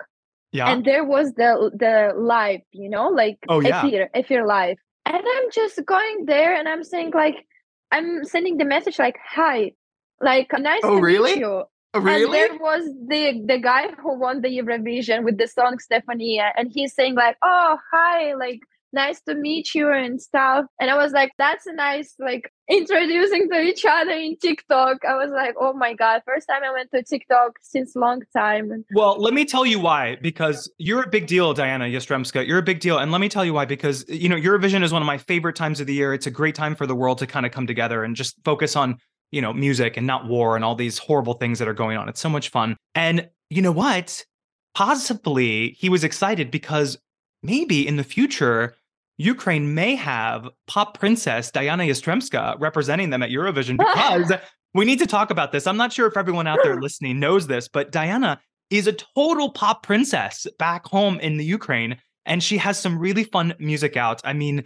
Yeah. and there was the the live, you know, like Oh, yeah. Efir live. And I'm just going there and I'm saying like I'm sending the message like hi. Like nice Oh, to really? meet you. Oh, really? And there was the the guy who won the Eurovision with the song Stefania, and he's saying like, "Oh, hi, like nice to meet you and stuff." And I was like, "That's a nice like introducing to each other in TikTok." I was like, "Oh my god!" First time I went to TikTok since long time. Well, let me tell you why. Because you're a big deal, Dayana Yastremska. You're a big deal, and let me tell you why. Because you know Eurovision is one of my favorite times of the year. It's a great time for the world to kind of come together and just focus on you know music and not war and all these horrible things that are going on. It's so much fun. And you know what? Possibly he was excited because maybe in the future. Ukraine may have pop princess Dayana Yastremska representing them at Eurovision because we need to talk about this. I'm not sure if everyone out there hmm. listening knows this, but Dayana is a total pop princess back home in the Ukraine, and she has some really fun music out. I mean,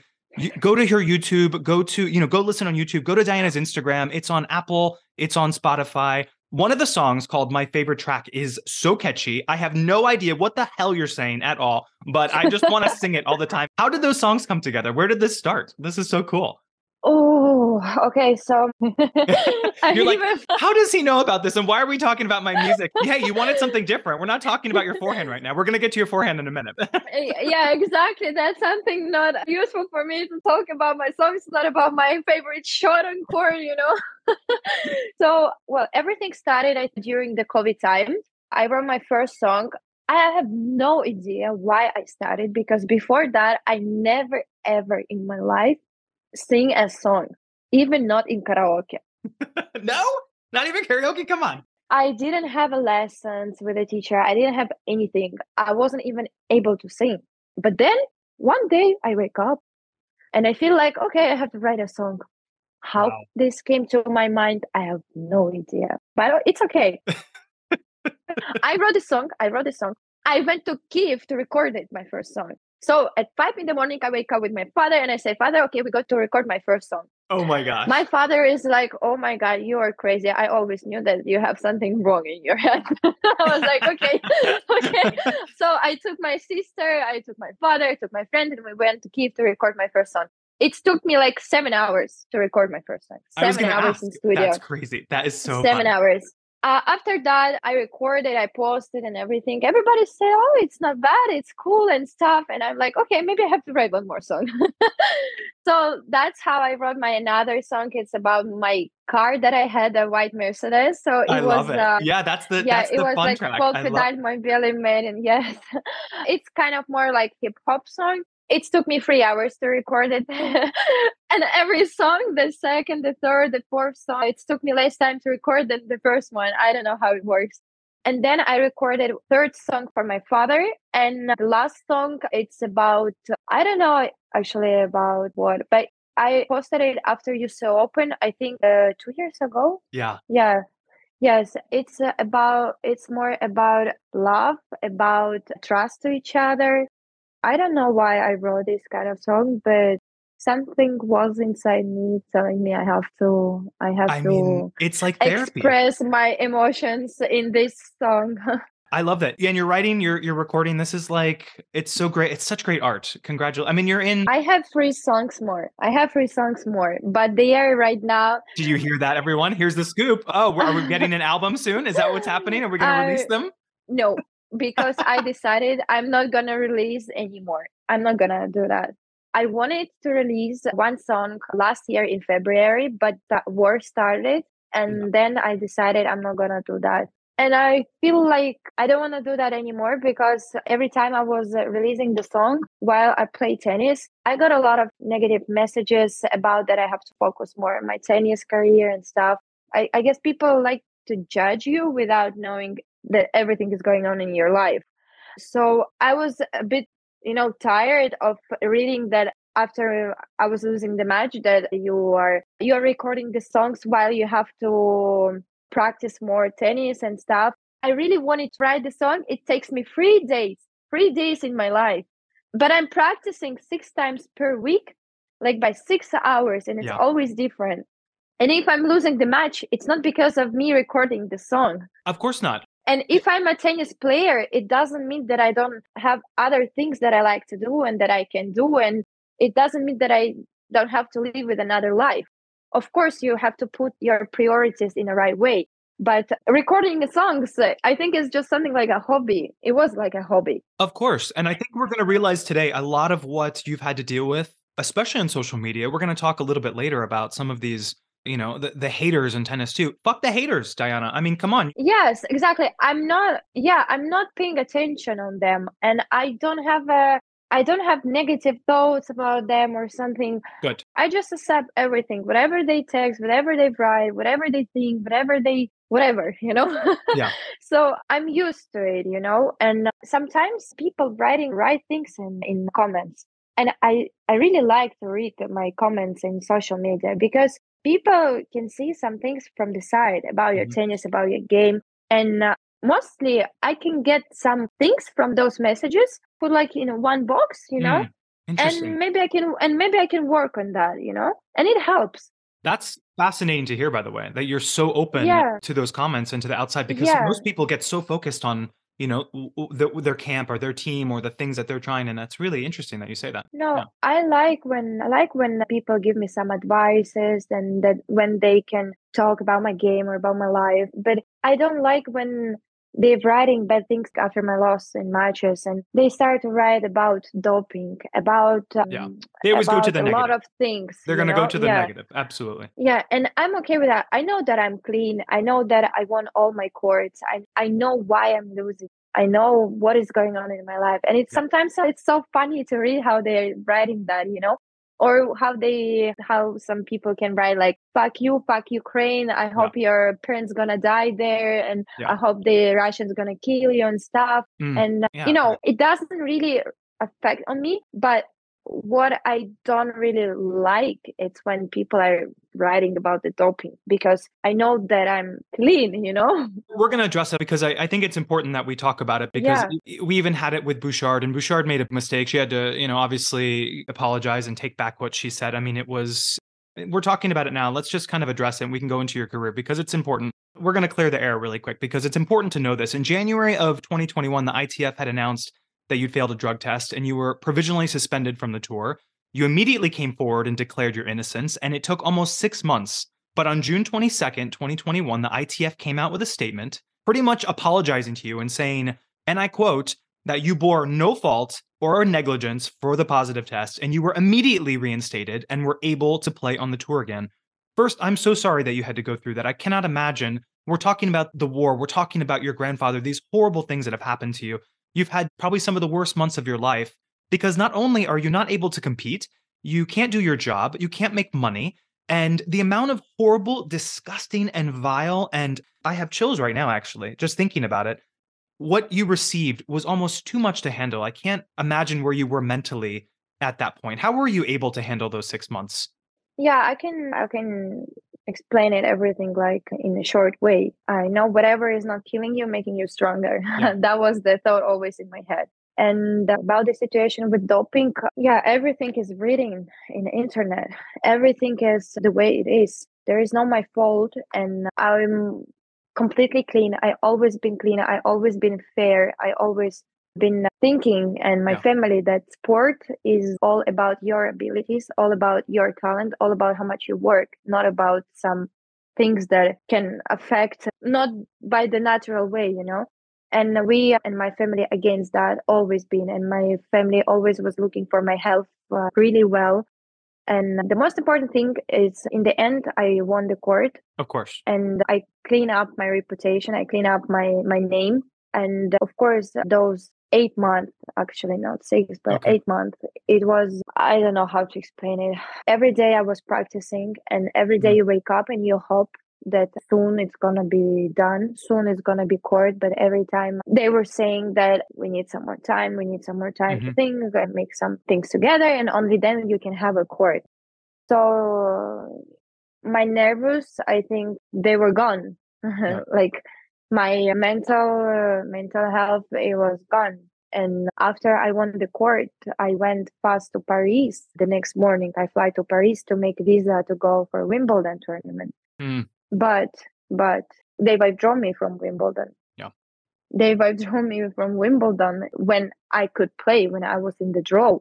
go to her YouTube, go to, you know, go listen on YouTube, go to Dayana's Instagram. It's on Apple, it's on Spotify. One of the songs called My Favorite Track is so catchy. I have no idea what the hell you're saying at all, but I just want to sing it all the time. How did those songs come together? Where did this start? This is so cool. Oh, okay, so You're like, even- How does he know about this? And why are we talking about my music? Hey, you wanted something different. We're not talking about your forehand right now. We're going to get to your forehand in a minute. Eh, yeah, exactly. That's something not useful for me to talk about my songs, not about my favorite shot on court, you know. so, well, everything started I- during the COVID time. I wrote my first song. I have no idea why I started because before that, I never ever in my life sing a song, even not in karaoke. no, not even karaoke. Come on. I didn't have a lessons with a teacher. I didn't have anything. I wasn't even able to sing. But then one day I wake up and I feel like, okay, I have to write a song. How Wow. this came to my mind, I have no idea. But it's okay. I wrote a song. I wrote a song. I went to Kiev to record it, my first song. So at five in the morning, I wake up with my father and I say, Father, okay, we got to record my first song. Oh my God. My father is like, "Oh my god, you are crazy! I always knew that you have something wrong in your head." I was like, "Okay, okay." So I took my sister, I took my father, I took my friend, and we went to Kiev to record my first song. It took me like seven hours to record my first song. I was Seven hours ask. in studio. That's crazy. That is so seven fun. hours. Uh, after that, I recorded, I posted, and everything. Everybody said, "Oh, it's not bad. It's cool and stuff." And I'm like, "Okay, maybe I have to write one more song." so that's how I wrote my another song. It's about my car that I had, a white Mercedes. So it I was, love it. uh, yeah, that's the yeah, that's it the was fun like track. Love Crocodile My Billy Maiden. Yes, it's kind of more like hip hop song. It took me three hours to record it, and every song, the second, the third, the fourth song, it took me less time to record than the first one. I don't know how it works. And then I recorded third song for my father, and the last song it's about I don't know actually about what, but I posted it after US Open. I think uh, two years ago. Yeah. Yeah. Yes, it's about it's more about love, about trust to each other. I don't know why I wrote this kind of song, but something was inside me telling me I have to I have I to mean, it's like therapy. express my emotions in this song. I love that. Yeah, and you're writing, you're you're recording. This is like it's so great. It's such great art. Congratulations. I mean, you're in I have three songs more. I have three songs more, but they are right now. Did you hear that, everyone? Here's the scoop. Oh, are we getting an album soon? Is that what's happening? Are we going to I- release them? No, because I decided I'm not gonna release anymore. I'm not gonna do that. I wanted to release one song last year in February, but the war started, and then I decided I'm not gonna do that. And I feel like I don't want to do that anymore because every time I was uh, releasing the song while I play tennis, I got a lot of negative messages about that I have to focus more on my tennis career and stuff. I, I guess people like to judge you without knowing that everything is going on in your life. So I was a bit, you know, tired of reading that after I was losing the match that you are you are recording the songs while you have to practice more tennis and stuff. I really wanted to write the song. It takes me three days, three days in my life. But I'm practicing six times per week, like by six hours, and it's Yeah. always different. And if I'm losing the match, it's not because of me recording the song. Of course not. And if I'm a tennis player, it doesn't mean that I don't have other things that I like to do and that I can do. And it doesn't mean that I don't have to live with another life. Of course, you have to put your priorities in the right way. But recording songs, I think is just something like a hobby. It was like a hobby. Of course. And I think we're going to realize today a lot of what you've had to deal with, especially on social media. We're going to talk a little bit later about some of these, you know, the, the haters in tennis too. Fuck the haters, Dayana. I mean, come on. Yes, exactly. I'm not, yeah, I'm not paying attention on them. And I don't have a, I don't have negative thoughts about them or something. Good. I just accept everything, whatever they text, whatever they write, whatever they think, whatever they, whatever, you know? Yeah. so I'm used to it, you know? And sometimes people writing right things in, in comments. And I, I really like to read my comments in social media because people can see some things from the side about your Mhm. tennis, about your game. And uh, mostly I can get some things from those messages, put like in one box, you know? Mm, and maybe i can and maybe i can work on that you know and it helps That's fascinating to hear, by the way, that you're so open Yeah. to those comments and to the outside because Yeah. most people get so focused on, you know, the, their camp or their team or the things that they're trying. And that's really interesting that you say that. no Yeah. i like when i like when people give me some advices and that when they can talk about my game or about my life but i don't like when they're writing bad things after my loss in matches and they start to write about doping about um, Yeah. They always go to the a negative. lot of things they're going to go to the yeah. negative. Absolutely. Yeah, and I'm okay with that. I know that I'm clean. I know that I won all my courts. I I know why I'm losing. I know what is going on in my life. And it's Yeah. sometimes it's so funny to read how they're writing that, you know? Or how they how some people can write like fuck you, fuck Ukraine. I hope your parents gonna die there and Yeah. I hope the Russians gonna kill you and stuff Mm, and yeah. you know it doesn't really affect on me but what i don't really like it's when people are writing about the doping because i know that i'm clean you know We're going to address it because I, I think it's important that we talk about it because Yeah. we even had it with Bouchard and Bouchard made a mistake. She had to, you know, obviously apologize and take back what she said. I mean, it was, we're talking about it now. Let's just kind of address it and we can go into your career because it's important. We're going to clear the air really quick because it's important to know this. In January of 2021, the ITF had announced that you'd failed a drug test and you were provisionally suspended from the tour. You immediately came forward and declared your innocence, and it took almost six months. But on June 22nd, 2021, the ITF came out with a statement pretty much apologizing to you and saying, and I quote, that you bore no fault or negligence for the positive test and you were immediately reinstated and were able to play on the tour again. First, I'm so sorry that you had to go through that. I cannot imagine. We're talking about the war, we're talking about your grandfather, these horrible things that have happened to you. You've had probably some of the worst months of your life because not only are you not able to compete, you can't do your job, you can't make money, and the amount of horrible, disgusting, and vile, and I have chills right now, actually, just thinking about it. What you received was almost too much to handle. I can't imagine where you were mentally at that point. How were you able to handle those six months? yeah i can i can explain it everything like in a short way. I know whatever is not killing you, making you stronger. Yeah. that was the thought always in my head. And about the situation with doping, yeah, everything is written in the internet. Everything is the way it is. There is not my fault, and I'm completely clean. I always been clean. I always been fair. I always been thinking and my Yeah. family that sport is all about your abilities, all about your talent, all about how much you work, not about some things that can affect not by the natural way, you know. And we and my family against that always been, and my family always was looking for my health uh, really well. And the most important thing is, in the end, I won the court, Of course. and I clean up my reputation. I clean up my my name, and of course, those eight months, actually not six, but Okay. eight months, it was I don't know how to explain it. Every day I was practicing, and every day Mhm. you wake up and you hope that soon it's gonna be done, soon it's gonna be court. But every time they were saying that we need some more time, we need some more time to Mhm. think and make some things together, and only then you can have a court. So my nerves, I think they were gone. like my mental uh, mental health, it was gone. And after I won the court, I went fast to Paris. The next morning, I fly to Paris to make visa to go for Wimbledon tournament. Mm. But but they withdraw me from Wimbledon. Yeah. They withdrew me from Wimbledon when I could play, when I was in the draw,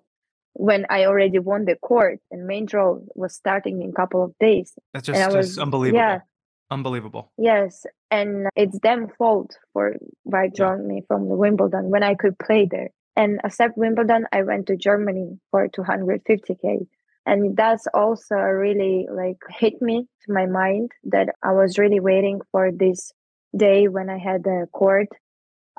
when I already won the court and main draw was starting in a couple of days. That's just, just was- unbelievable. yeah. Unbelievable. Yes, and it's them fault for withdrawing me from the Wimbledon when I could play there. And except Wimbledon, I went to Germany for 250k, and that's also really like hit me to my mind that I was really waiting for this day when I had the court.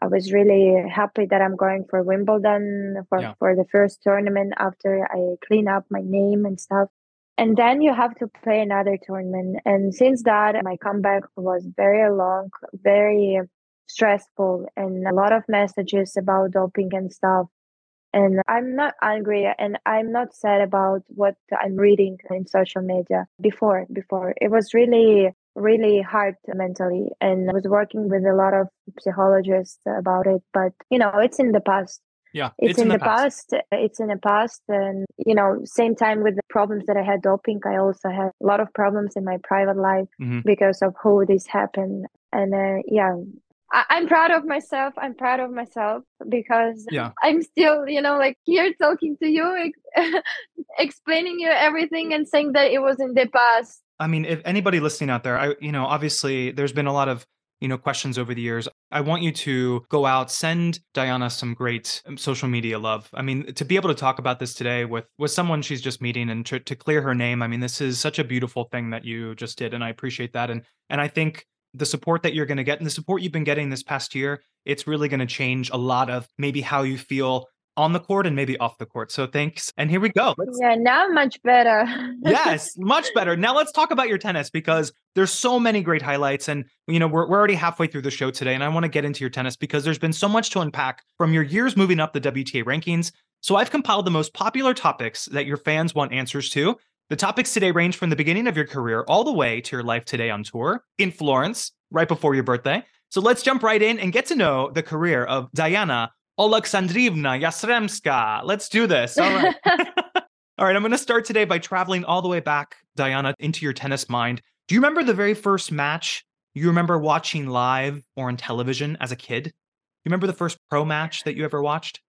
I was really happy that I'm going for Wimbledon for, Yeah. for the first tournament after I clean up my name and stuff. And then you have to play another tournament. And since that, my comeback was very long, very stressful, and a lot of messages about doping and stuff. And I'm not angry and I'm not sad about what I'm reading in social media before. Before it was really, really hard mentally, and I was working with a lot of psychologists about it. But you know, it's in the past Yeah. it's, in, the, past. it's in the past and you know same time with the problems that i had doping i also had a lot of problems in my private life Mhm. because of how this happened and uh, yeah I- i'm proud of myself i'm proud of myself because Yeah. i'm still you know like here talking to you ex- explaining you everything and saying that it was in the past I mean, if anybody listening out there, I you know, obviously there's been a lot of you know questions over the years. I want you to go out, send Dayana some great um, social media love. I mean, to be able to talk about this today with with someone she's just meeting and to, to clear her name. I mean, this is such a beautiful thing that you just did, and I appreciate that. And and I think the support that you're going to get and the support you've been getting this past year, it's really going to change a lot of maybe how you feel on the court and maybe off the court. So thanks. And here we go. Let's yeah now much better yes, much better. Now let's talk about your tennis because there's so many great highlights, and you know we're we're already halfway through the show today, and I want to get into your tennis because there's been so much to unpack from your years moving up the WTA rankings. So I've compiled the most popular topics that your fans want answers to. The topics today range from the beginning of your career all the way to your life today on tour in Florence, right before your birthday. So let's jump right in and get to know the career of Dayana Oleksandrivna Yastremska. Let's do this. All right. All right, I'm going to start today by traveling all the way back, Dayana, into your tennis mind. Do you remember the very first match you remember watching live or on television as a kid? You remember the first pro match that you ever watched?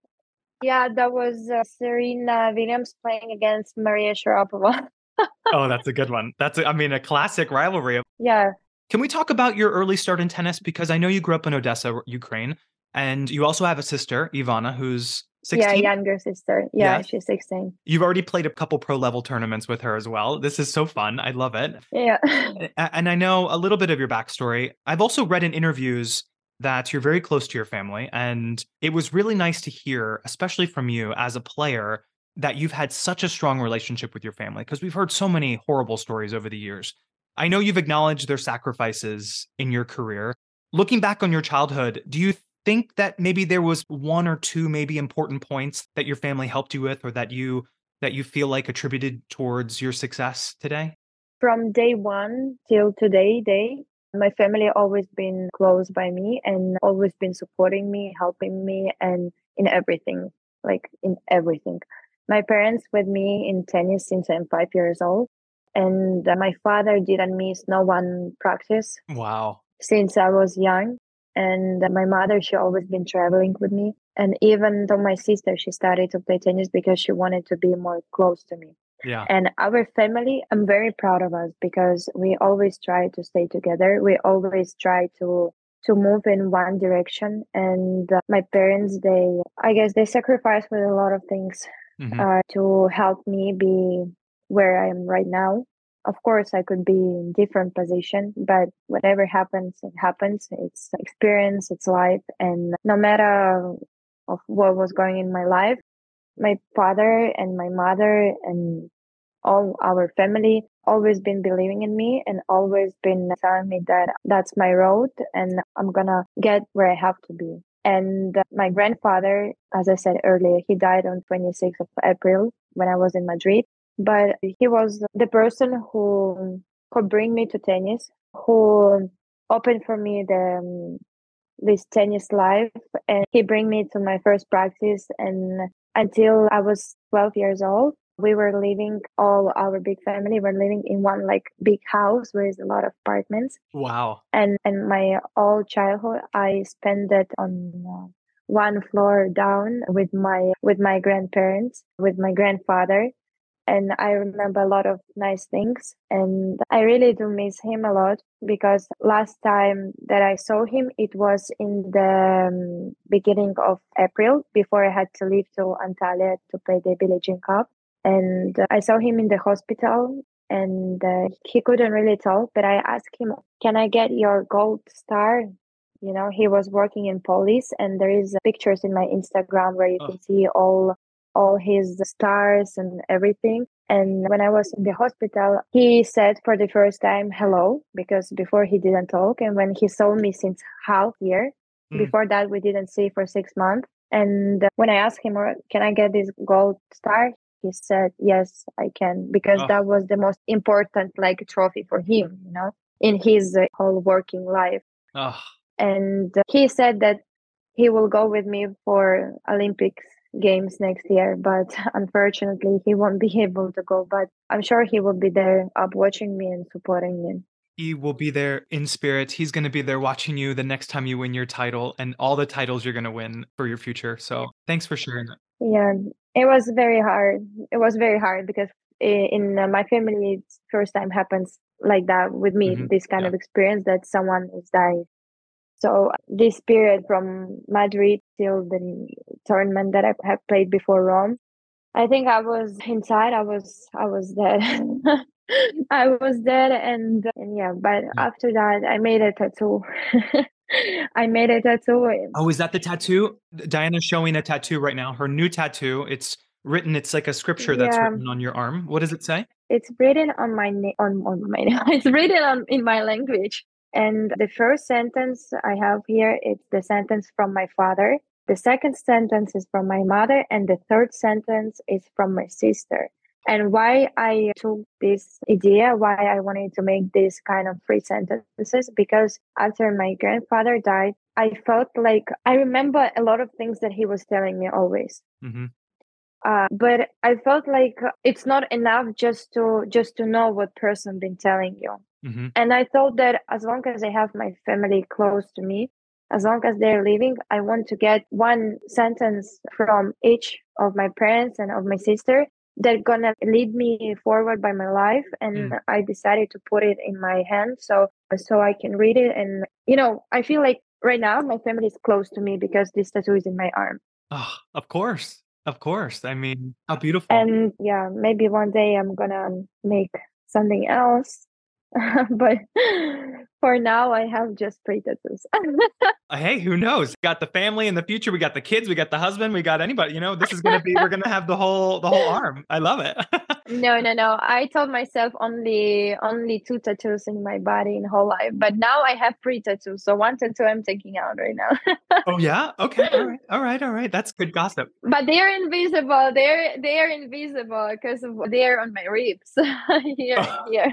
yeah that was uh, serena williams playing against maria sharapova oh, that's a good one. That's, a, I mean, a classic rivalry. yeah Can we talk about your early start in tennis? Because I know you grew up in Odessa, Ukraine, and you also have a sister, Ivana, who's 16. Yeah, younger sister. Yeah, Yeah. she's 16. You've already played a couple pro level tournaments with her as well. This is so fun. I love it. Yeah. And I know a little bit of your backstory. I've also read in interviews that you're very close to your family. And it was really nice to hear, especially from you as a player, that you've had such a strong relationship with your family because we've heard so many horrible stories over the years. I know you've acknowledged their sacrifices in your career. Looking back on your childhood, do you think that maybe there was one or two maybe important points that your family helped you with or that you that you feel like attributed towards your success today? from day one till today day my family always been close by me and always been supporting me helping me and in everything like in everything my parents with me in tennis since i'm five years old and uh, my father didn't miss no one practice Wow. since i was young and my mother she always been traveling with me. And even though my sister she started to play tennis because she wanted to be more close to me. Yeah. and our family i'm very proud of us because we always try to stay together. We always try to to move in one direction. And uh, my parents they i guess they sacrifice with a lot of things Mhm. uh, to help me be where i am right now of course i could be in different position but whatever happens it happens it's experience it's life and no matter of what was going in my life my father and my mother and all our family always been believing in me and always been telling me that that's my road and I'm gonna get where I have to be. And my grandfather, as I said earlier, he died on 26th of April when I was in Madrid. But he was the person who could bring me to tennis, who opened for me the um, this tennis life, and he bring me to my first practice. And until I was 12 years old, we were living all our big family were living in one like big house where is a lot of apartments Wow. and and my all childhood i spent it on uh, one floor down with my with my grandparents with my grandfather and i remember a lot of nice things and i really do miss him a lot because last time that i saw him it was in the um, beginning of april before i had to leave to antalya to play the Billie Jean cup and uh, i saw him in the hospital and uh, he couldn't really talk but i asked him can i get your gold star you know he was working in police and there is pictures in my instagram where you Oh. can see all all his stars and everything. And when i was in the hospital he said for the first time hello because before he didn't talk. And when he saw me since half year Mm. before that we didn't see for six months. And uh, when i asked him "Uh, can i get this gold star? he said yes i can because Oh. that was the most important like trophy for him you know in his uh, whole working life. Oh, and uh, he said that he will go with me for olympics games next year but unfortunately he won't be able to go but i'm sure he will be there up watching me and supporting me he will be there in spirit. He's going to be there watching you the next time you win your title and all the titles you're going to win for your future. So thanks for sharing that. yeah it was very hard it was very hard because in uh, my family it's first time happens like that with me Mhm, this kind yeah. of experience that someone is dying so this period from madrid till the tournament that i have played before rome i think i was inside i was i was dead i was dead and, and yeah but after that i made a tattoo i made a tattoo Oh, is that the tattoo? Dayana's showing a tattoo right now. Her new tattoo. It's written, it's like a scripture that's Yeah. written on your arm. What does it say? it's written on my na- on on my it's written on in my language and the first sentence i have here it's the sentence from my father. The second sentence is from my mother and the third sentence is from my sister. And why i took this idea why i wanted to make this kind of three sentences because after my grandfather died i felt like i remember a lot of things that he was telling me always. Hmm uh, but I felt like it's not enough just to just to know what person been telling you. hmm And I thought that as long as I have my family close to me, as long as they're living, I want to get one sentence from each of my parents and of my sister that gonna lead me forward by my life. And Mm. I decided to put it in my hand so so I can read it. And you know, I feel like right now my family is close to me because this tattoo is in my arm. Oh, of course. Of course. I mean, how beautiful. and yeah maybe one day i'm gonna make something else but for now i have just three tattoos Uh, hey, who knows? Got the family in the future. We got the kids. We got the husband. We got anybody. You know, this is gonna be. we're gonna have the whole the whole arm. I love it. no, no, no. I told myself only only two tattoos in my body in whole life, but now I have three tattoos. So one tattoo I'm taking out right now. oh yeah, okay, all right, all right, all right. That's good gossip. But they are invisible. They're they are invisible because they're on my ribs. here, here.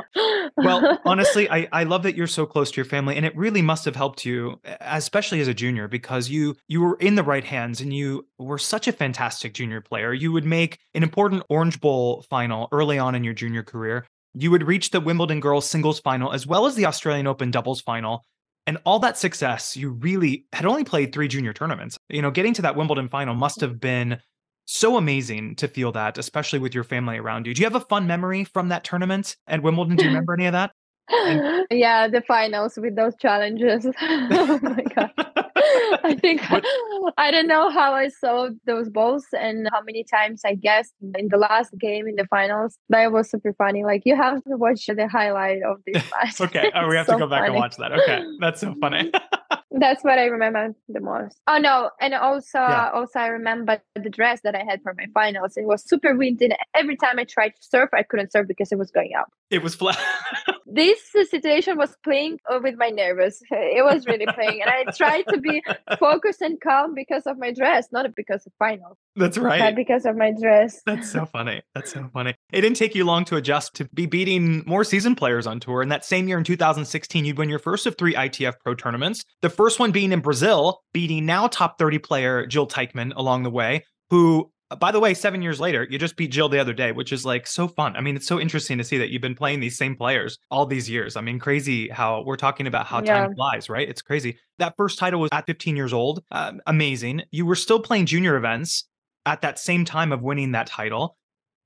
well, honestly, I I love that you're so close to your family, and it really must have helped you, especially as a junior, because you you were in the right hands and you were such a fantastic junior player. You would make an important Orange Bowl final early on in your junior career. You would reach the Wimbledon girls singles final as well as the Australian Open doubles final. And all that success, you really had only played three junior tournaments. You know, getting to that Wimbledon final must mm. have been so amazing to feel that, especially with your family around you. Do you have a fun memory from that tournament at Wimbledon? Do you remember any of that? And- yeah, the finals with those challenges. oh my god. I think I don't know how I saw those balls and how many times I guessed in the last game in the finals. That was super funny. Like you have to watch the highlight of this match. okay, oh, we have so to go back funny. and watch that. Okay, that's so funny. That's what I remember the most. Oh no, and also yeah. also I remember the dress that I had for my finals. It was super windy. Every time I tried to surf, I couldn't surf because it was going up. It was flat. This situation was playing uh, with my nerves. It was really playing, and I tried to be focused and calm because of my dress, not because of finals. That's right. Because of my dress. That's so funny. That's so funny. It didn't take you long to adjust to be beating more season players on tour. And that same year in 2016, you'd win your first of three ITF Pro tournaments. The first one being in Brazil, beating now top 30 player Jill Teichmann along the way, who by the way, seven years later, you just beat Jill the other day, which is like so fun. I mean, it's so interesting to see that you've been playing these same players all these years. I mean, crazy how we're talking about how yeah. time flies, right? It's crazy. That first title was at 15 years old. Um, amazing. You were still playing junior events at that same time of winning that title.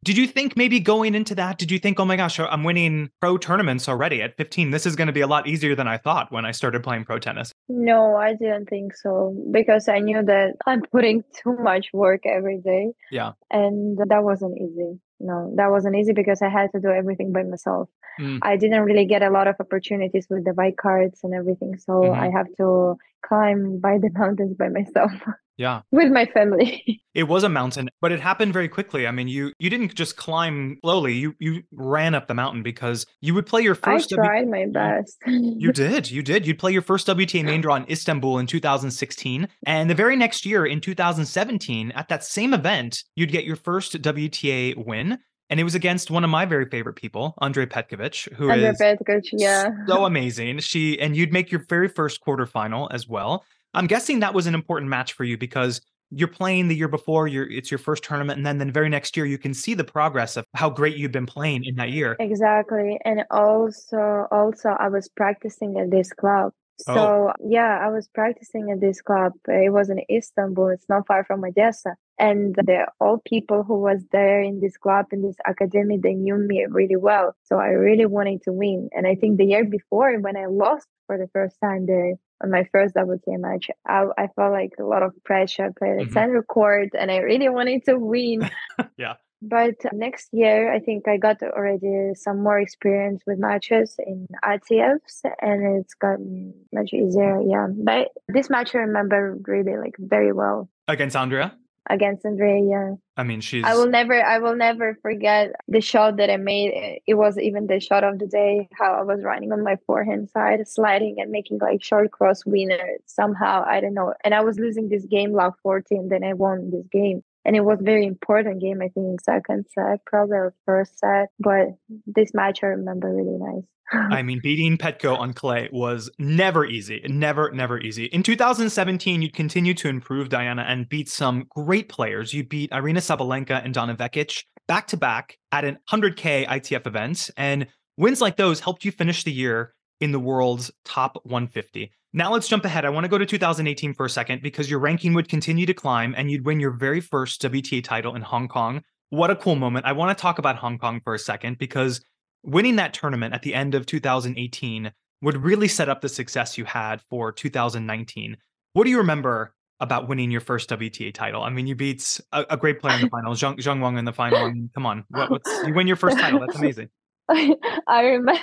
Did you think maybe going into that, did you think, oh my gosh, I'm winning pro tournaments already at 15? This is going to be a lot easier than I thought when I started playing pro tennis? No, I didn't think so because I knew that I'm putting too much work every day. Yeah. And that wasn't easy. No, that wasn't easy because I had to do everything by myself. Mm. I didn't really get a lot of opportunities with the bike cards and everything. So mm-hmm. I have to climb by the mountains by myself. Yeah. With my family. it was a mountain, but it happened very quickly. I mean, you you didn't just climb slowly. You you ran up the mountain because you would play your first I tried w- my best. you did. You did. You'd play your first WTA main draw in Istanbul in 2016, and the very next year in 2017 at that same event, you'd get your first WTA win. And it was against one of my very favorite people, Andrea Petkovic, who Andrea is Petkovic, yeah. so amazing. She and you'd make your very first quarterfinal as well. I'm guessing that was an important match for you because you're playing the year before, you're it's your first tournament, and then the very next year you can see the progress of how great you've been playing in that year. Exactly. And also also I was practicing at this club. So oh. yeah, I was practicing at this club. It was in Istanbul. It's not far from Odessa. And the all people who was there in this club in this academy, they knew me really well. So I really wanted to win. And I think the year before, when I lost for the first time there, on my first WTA match, I, I felt like a lot of pressure. I played mm-hmm. center court and I really wanted to win. yeah. But next year, I think I got already some more experience with matches in ITFs and it's gotten much easier. Yeah. But this match I remember really like very well. Against Andrea? Against Andrea. I mean, she's. I will never, I will never forget the shot that I made. It was even the shot of the day. How I was running on my forehand side, sliding and making like short cross winner somehow. I don't know. And I was losing this game, love 14. Then I won this game and it was very important game. I think in second set, probably or first set, but this match I remember really nice. I mean, beating Petko on clay was never easy. Never, never easy. In 2017, you continued to improve Dayana and beat some great players. You beat Aryna Sabalenka and Donna Vekic back to back at an 100K ITF event. And wins like those helped you finish the year in the world's top 150. Now let's jump ahead. I want to go to 2018 for a second because your ranking would continue to climb and you'd win your very first WTA title in Hong Kong. What a cool moment. I want to talk about Hong Kong for a second because winning that tournament at the end of 2018 would really set up the success you had for 2019. What do you remember about winning your first WTA title? I mean, you beat a, a great player in the final, Qiang, Qiang Wang in the final. I mean, come on, what, you win your first title. That's amazing. I remember,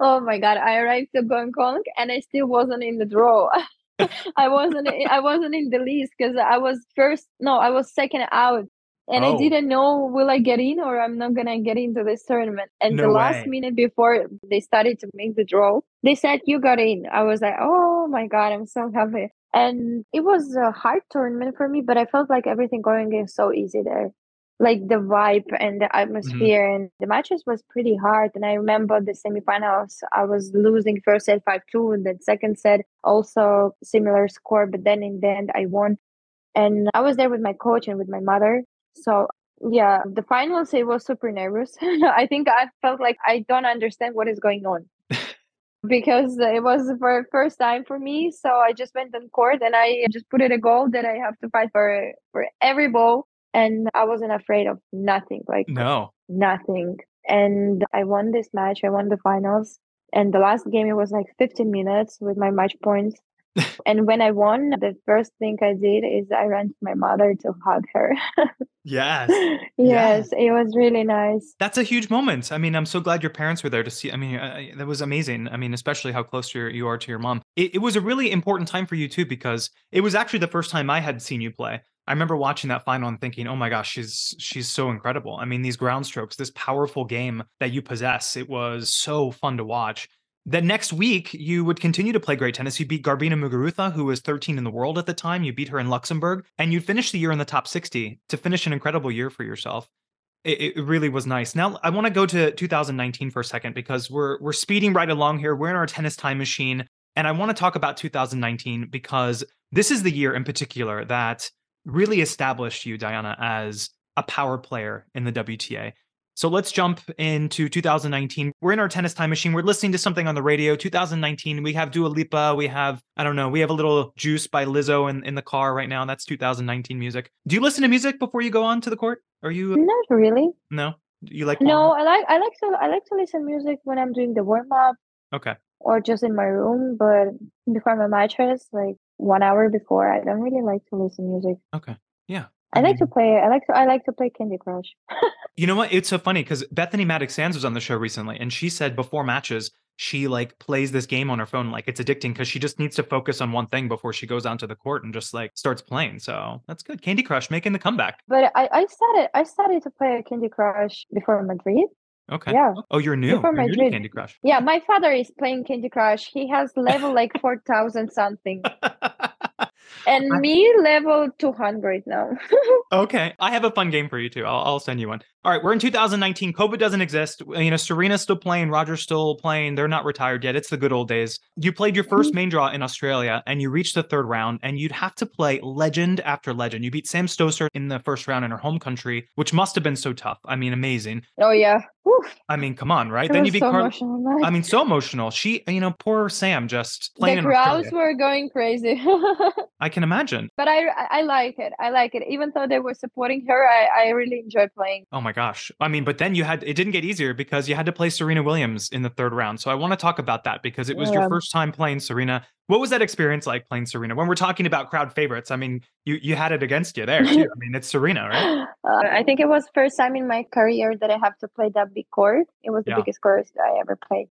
oh my god, I arrived to Bangkok and I still wasn't in the draw. I wasn't, I wasn't in the list because I was first. No, I was second out and Oh. I didn't know will I get in or I'm not gonna get into this tournament. And No the last way. minute before they started to make the draw, they said you got in. I was like, oh my god, I'm so happy. And it was a hard tournament for me, but I felt like everything going is so easy there. Like the vibe and the mm-hmm. atmosphere and the matches was pretty hard. And I remember the semifinals, I was losing first set five two, and then second set also similar score, but then in the end I won. And I was there with my coach and with my mother. So yeah, the finals it was super nervous. I think I felt like I don't understand what is going on. because it was for first time for me. So I just went on court and I just put it a goal that I have to fight for for every ball. And I wasn't afraid of nothing, like No. nothing. And I won this match. I won the finals. And the last game it was like 15 minutes with my match points. and when I won, the first thing I did is I ran to my mother to hug her. Yes. yes, it was really nice. That's a huge moment. I mean, I'm so glad your parents were there to see. I mean, that was amazing. I mean, especially how close you're, you are to your mom. It, it was a really important time for you too, because it was actually the first time I had seen you play. I remember watching that final and thinking, "Oh my gosh, she's she's so incredible." I mean, these ground strokes, this powerful game that you possess, it was so fun to watch. The next week, you would continue to play great tennis. You beat Garbiñe Muguruza, who was 13 in the world at the time. You beat her in Luxembourg, and you'd finish the year in the top 60 to finish an incredible year for yourself it, it really was nice. Now I want to go to 2019 for a second because we're we're speeding right along here. We're in our tennis time machine, and I want to talk about 2019 because this is the year in particular that really established you, Dayana, as a power player in the WTA. So let's jump into 2019. We're in our tennis time machine. We're listening to something on the radio. 2019, we have Dua Lipa. We have, I don't know, we have a little Juice by Lizzo in, in the car right now. And That's 2019 music. Do you listen to music before you go on to the court? Are you, Not really. no? You like, No, I like I like to I like to listen music when I'm doing the warm up Okay. or just in my room, but before my matches, like one hour before, I don't really like to listen to music. Okay. Yeah. I like to play I like to I like to play Candy Crush. You know what? It's so funny because Bethanie Mattek-Sands was on the show recently, and she said before matches, she like plays this game on her phone like it's addicting because she just needs to focus on one thing before she goes onto the court and just like starts playing. So that's good. Candy Crush making the comeback. But I, I started I started to play Candy Crush before Madrid. Okay. Yeah. Oh, you're new. You're new to Candy Crush. Yeah, my father is playing Candy Crush. He has level like four thousand something. And me level two hundred now. Okay, I have a fun game for you too. I'll, I'll send you one. All right, we're in 2019. COVID doesn't exist. You know, Serena's still playing, Roger's still playing. They're not retired yet. It's the good old days. You played your first mm-hmm. main draw in Australia, and you reached the third round, and you'd have to play legend after legend. You beat Sam Stosur in the first round in her home country, which must have been so tough. I mean, amazing. oh yeah. I mean, come on, right? it then you beat so. I mean, so emotional. She, you know, poor Sam just playing the crowds were going crazy. I can imagine. but I I like it. I like it. Even though they were supporting her, I, I really enjoy playing. Oh my gosh. I mean, but then you had it didn't get easier because you had to play Serena Williams in the third round. So I want to talk about that because it was your first time playing Serena. What was that experience like playing Serena? When we're talking about crowd favorites, I mean, you you had it against you there too. I mean, it's Serena, right? Uh, I think it was first time in my career that I have to play that big court. It was the Yeah. biggest court I ever played.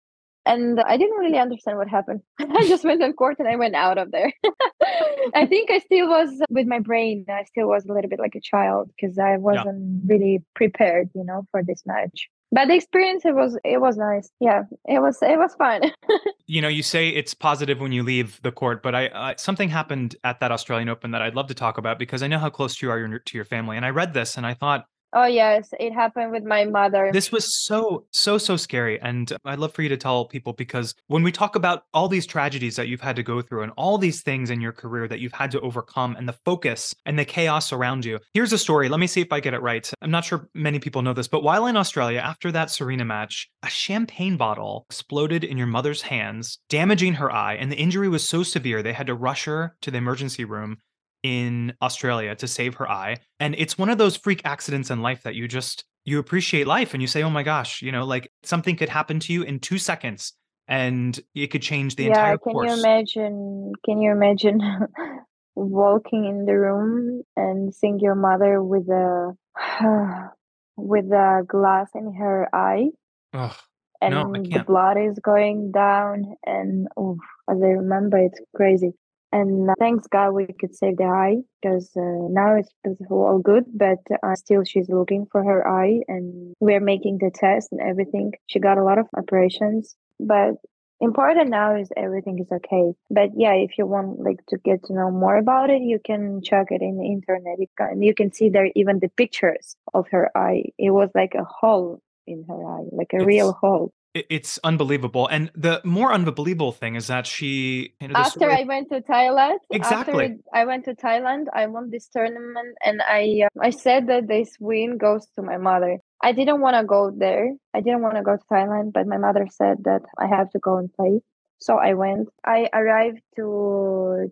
And I didn't really understand what happened. I just went on court and I went out of there. I think I still was with my brain. I still was a little bit like a child because I wasn't really prepared, you know, for this match. But the experience it was it was nice. Yeah, it was it was fun. You know, you say it's positive when you leave the court, but I uh, something happened at that Australian Open that I'd love to talk about because I know how close you are your- to your family. And I read this and I thought oh yes, it happened with my mother. This was so, so, so scary. And I'd love for you to tell people because when we talk about all these tragedies that you've had to go through and all these things in your career that you've had to overcome and the focus and the chaos around you, here's a story. Let me see if I get it right. I'm not sure many people know this, but while in Australia, after that Serena match, a champagne bottle exploded in your mother's hands, damaging her eye. And the injury was so severe, they had to rush her to the emergency room in Australia to save her eye. And it's one of those freak accidents in life that you just you appreciate life and you say, "Oh my gosh, you know, like something could happen to you in 2 seconds and it could change the yeah, entire can course." you imagine? Can you imagine walking in the room and seeing your mother with a with a glass in her eye, Ugh, and No, the blood is going down, and oof, as I remember, it's crazy. And uh, thanks God we could save the eye because uh, now it's, it's all good, but uh, still she's looking for her eye and we're making the test and everything. She got a lot of operations, but important now is everything is okay. But yeah, if you want like to get to know more about it, you can check it in the internet. You can, you can see there even the pictures of her eye. It was like a hole in her eye, like a It's- real hole. It- It's unbelievable. And the more unbelievable thing is that she you know, after story- I went to Thailand, Exactly. I went to Thailand, I won this tournament, and I uh, I said that this win goes to my mother. I didn't want to go there. I didn't want to go to Thailand, but my mother said that I have to go and play. So I went. I arrived to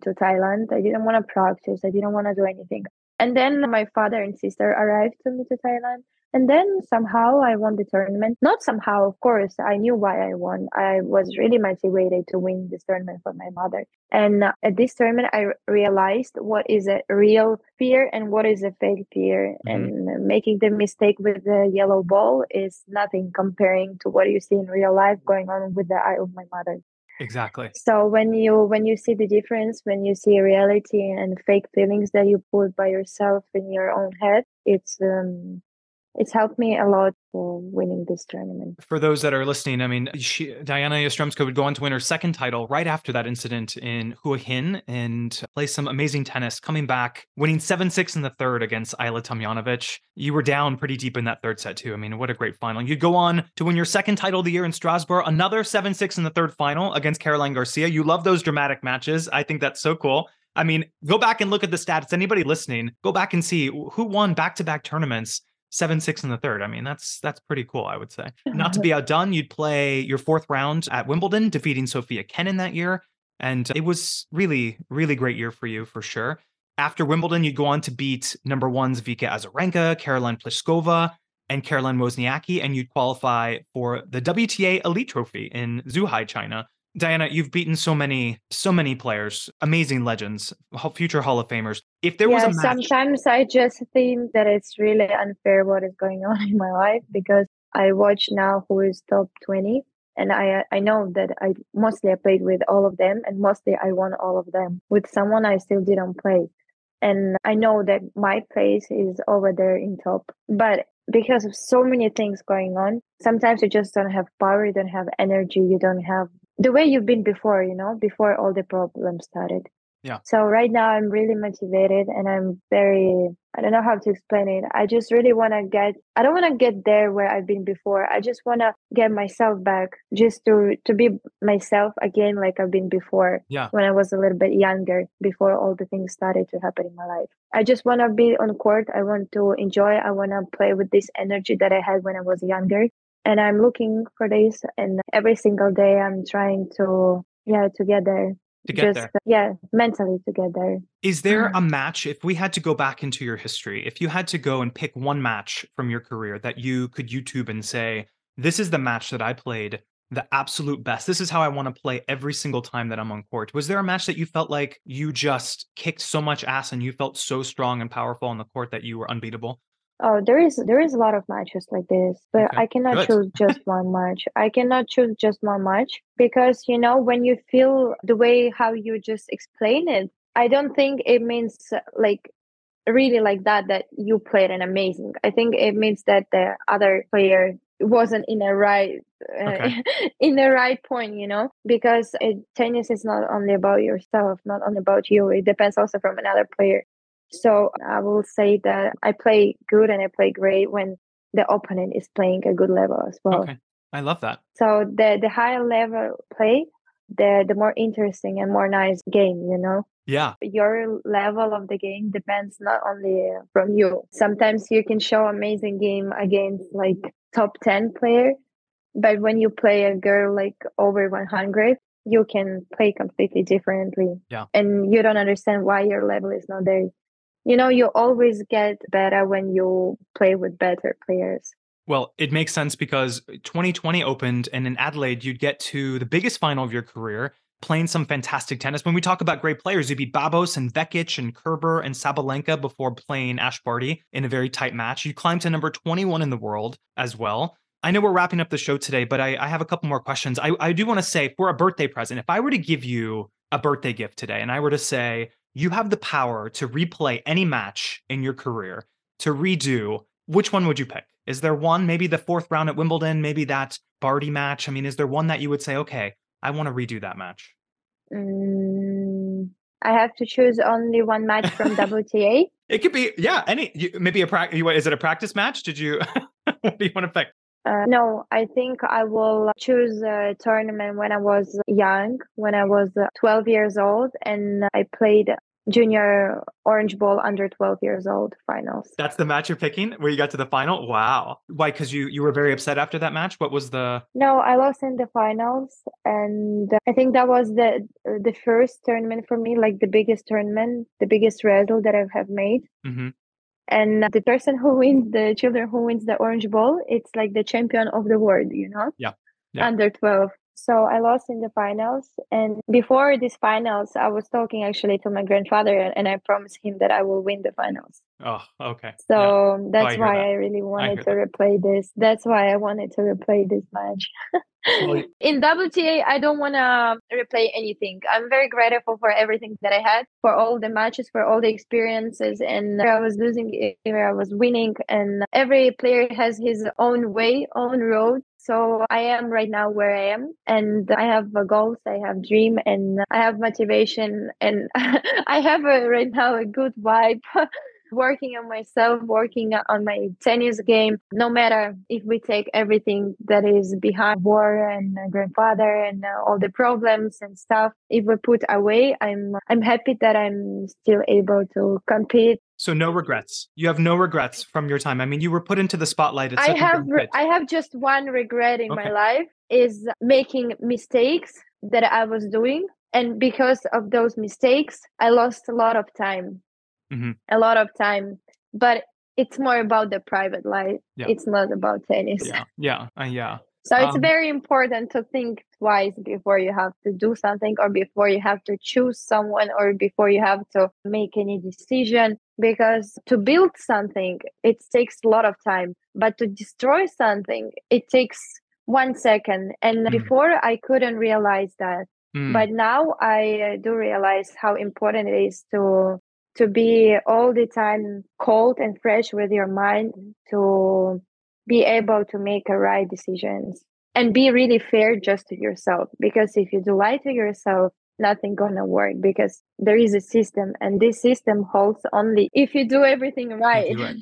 to Thailand. I didn't want to practice. I didn't want to do anything. And then my father and sister arrived to me to Thailand. And then somehow I won the tournament. Not somehow, of course. I knew why I won. I was really motivated to win this tournament for my mother. And at this tournament, I realized what is a real fear and what is a fake fear. Mhm. And making the mistake with the yellow ball is nothing comparing to what you see in real life going on with the eye of my mother. exactly. So when you when you see the difference, when you see reality and fake feelings that you put by yourself in your own head, it's um it's helped me a lot for winning this tournament. For those that are listening, I mean, she, Dayana Yastremska would go on to win her second title right after that incident in Hua Hin and play some amazing tennis, coming back, winning 7 6 in the third against Ajla Tomljanović. You were down pretty deep in that third set, too. I mean, what a great final. You go on to win your second title of the year in Strasbourg, another 7 6 in the third final against Caroline Garcia. You love those dramatic matches. I think that's so cool. I mean, go back and look at the stats. Anybody listening, go back and see who won back to back tournaments seven six in the third. I mean, that's that's pretty cool. I would say. Not to be outdone, you'd play your fourth round at Wimbledon, defeating Sofia Kenin that year, and it was really really great year for you for sure. After Wimbledon, you'd go on to beat number ones Vika Azarenka, Caroline Pliskova, and Caroline Wozniacki, and you'd qualify for the WTA Elite Trophy in Zhuhai, China. Dayana, you've beaten so many, so many players, amazing legends, future Hall of Famers. If there was a match, sometimes I just think that it's really unfair what is going on in my life because I watch now who is top twenty, and I uh, I know that I mostly I played with all of them, and mostly I won all of them. With someone I still didn't play, and I know that my place is over there in top, but because of so many things going on, sometimes you just don't have power, you don't have energy, you don't have the way you've been before, you know, before all the problems started. Yeah. So right now I'm really motivated and I'm very I don't know how to explain it. I just really want to get I don't want to get there where I've been before. I just want to get myself back just to to be myself again like I've been before Yeah. when I was a little bit younger before all the things started to happen in my life. I just want to be on court. I want to enjoy. I want to play with this energy that I had when I was younger and I'm looking for this and every single day I'm trying to yeah to get there to get just there. yeah mentally to get there Is there Uh-huh. a match, if we had to go back into your history, if you had to go and pick one match from your career that you could YouTube and say, this is the match that I played the absolute best. This is how I want to play every single time that I'm on court. Was there a match that you felt like you just kicked so much ass and you felt so strong and powerful on the court that you were unbeatable? Oh there is there is a lot of matches like this but Okay, i cannot good. choose just one match. I cannot choose just one match because you know when you feel the way how you just explain it i don't think it means like really like that that you played an amazing. I think it means that the other player wasn't in a right uh, Okay. in the right point you know because it, tennis is not only about yourself not only about you. It depends also from another player so i will say that i play good and i play great when the opponent is playing a good level as well Okay. I love that. so the the higher level play the the more interesting and more nice game you know Yeah. your level of the game depends not only uh, from you. Sometimes you can show amazing game against like top 10 player, but when you play a girl like over 100, you can play completely differently. Yeah. And you don't understand why your level is not there. You know, you always get better when you play with better players. Well, it makes sense because 2020 opened, and in Adelaide, you'd get to the biggest final of your career, playing some fantastic tennis. When we talk about great players, you beat Babos and Vekic and Kerber and Sabalenka before playing Ash Barty in a very tight match. You climbed to number 21 in the world as well. I know we're wrapping up the show today, but I, I have a couple more questions. I, I do want to say for a birthday present, if I were to give you a birthday gift today and I were to say, you have the power to replay any match in your career, to redo, which one would you pick? Is there one, maybe the fourth round at Wimbledon, maybe that Barty match? I mean, is there one that you would say, okay, I want to redo that match? Mm, I have to choose only one match from WTA. It could be, yeah, any, you, maybe a practice. Is it a practice match? Did you, what do you want to pick? Uh, no, I think I will choose a tournament when I was young, when I was 12 years old, and I played junior orange bowl under 12 years old finals. That's the match you're picking where you got to the final? Wow. Why because you you were very upset after that match? What was the no i lost in the finals and i think that was the the first tournament for me like the biggest tournament the biggest result that i have made. Mm-hmm. and the person who wins the children who wins the orange bowl it's like the champion of the world you know? Yeah, yeah. under 12 so I lost in the finals. And before these finals, I was talking actually to my grandfather and I promised him that I will win the finals. Oh, okay. So yeah. Oh, that's I why that. I really wanted I to replay this. That's why I wanted to replay this match. well, in WTA, I don't want to replay anything. I'm very grateful for everything that I had, for all the matches, for all the experiences, and I was losing, where I was winning, and every player has his own way, own road. So I am right now where I am, and I have goals, I have dream, and I have motivation, and I have a, right now a good vibe. working on myself, working on my tennis game. No matter if we take everything that is behind war and grandfather and all the problems and stuff, if we put away, I'm I'm happy that I'm still able to compete. So no regrets. You have no regrets from your time. I mean, you were put into the spotlight. I have I have just one regret in okay. my life is making mistakes that I was doing and because of those mistakes i lost a lot of time mm-hmm. a lot of time but it's more about the private life yeah. it's not about tennis yeah yeah uh, yeah so it's um, very important to think twice before you have to do something or before you have to choose someone or before you have to make any decision because to build something it takes a lot of time but to destroy something it takes one second and mm. before i couldn't realize that mm. but now i uh, do realize how important it is to to be all the time cold and fresh with your mind to be able to make a right decisions and be really fair just to yourself because if you do lie to yourself nothing gonna work because there is a system and this system holds only if you do everything right, right.